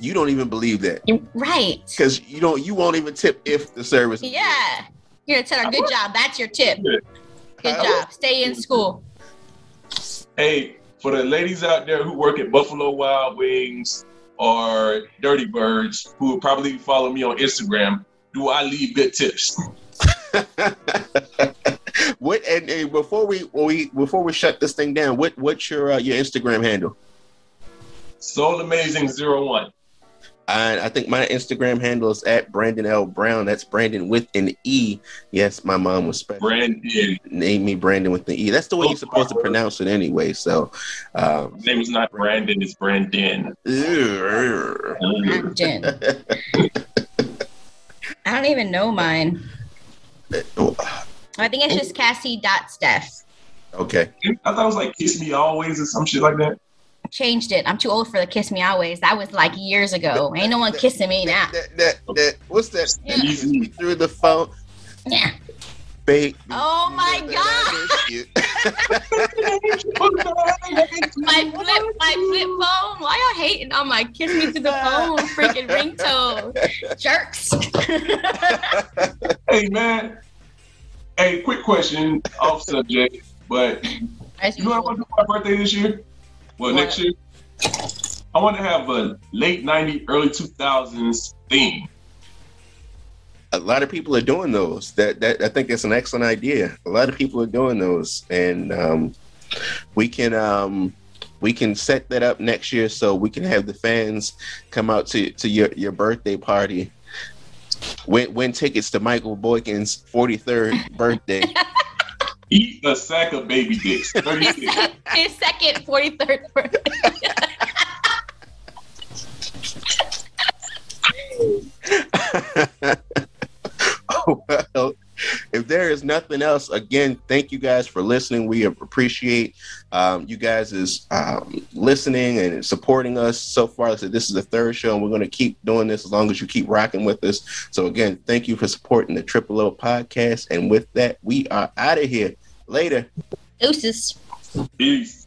You don't even believe that, right? Because you don't, you won't even tip if the service. Yeah, you're gonna tell her, "Good job, that's your tip." Good job. Stay in school. Hey, for the ladies out there who work at Buffalo Wild Wings or Dirty Birds, who will probably follow me on Instagram, do I leave good tips? *laughs* what and, and, before we we before we shut this thing down, what what's your uh, your Instagram handle? Soul Amazing Zero One. I, I think my Instagram handle is at Brandon L Brown. That's Brandon with an E. Yes, my mom was special. Brandon. Name me Brandon with the E. That's the way you're supposed to pronounce it anyway. So, um, name is not Brandon. It's Brandon. Brandon. I don't even know mine. I think it's just Cassie dot Steph. Okay. I thought it was like Kiss Me Always or some shit like that changed it. I'm too old for the kiss me always. That was like years ago. Ain't no one kissing me now. That, that, that, what's that? Yeah. You through the phone. Yeah. Babe. Oh my god. *laughs* my flip, my flip phone. Why y'all hating on my kiss me through the phone *laughs* freaking ringtone? Jerks. hey man. Hey, quick question off subject, but you know what I want to do for my birthday this year? Well, what? next year, I want to have a late 90s, early 2000s theme. A lot of people are doing those. That that I think that's an excellent idea. A lot of people are doing those, and um, we can um, we can set that up next year so we can have the fans come out to to your your birthday party. Win, win tickets to Michael Boykin's 43rd birthday. *laughs* Eat a sack of baby dicks. *laughs* His second 43rd birthday. *laughs* oh, well, if there is nothing else, again, thank you guys for listening. We appreciate um, you guys is um, listening and supporting us so far. So this is the third show, and we're going to keep doing this as long as you keep rocking with us. So again, thank you for supporting the Triple O podcast. And with that, we are out of here. Later. Deuces. Peace.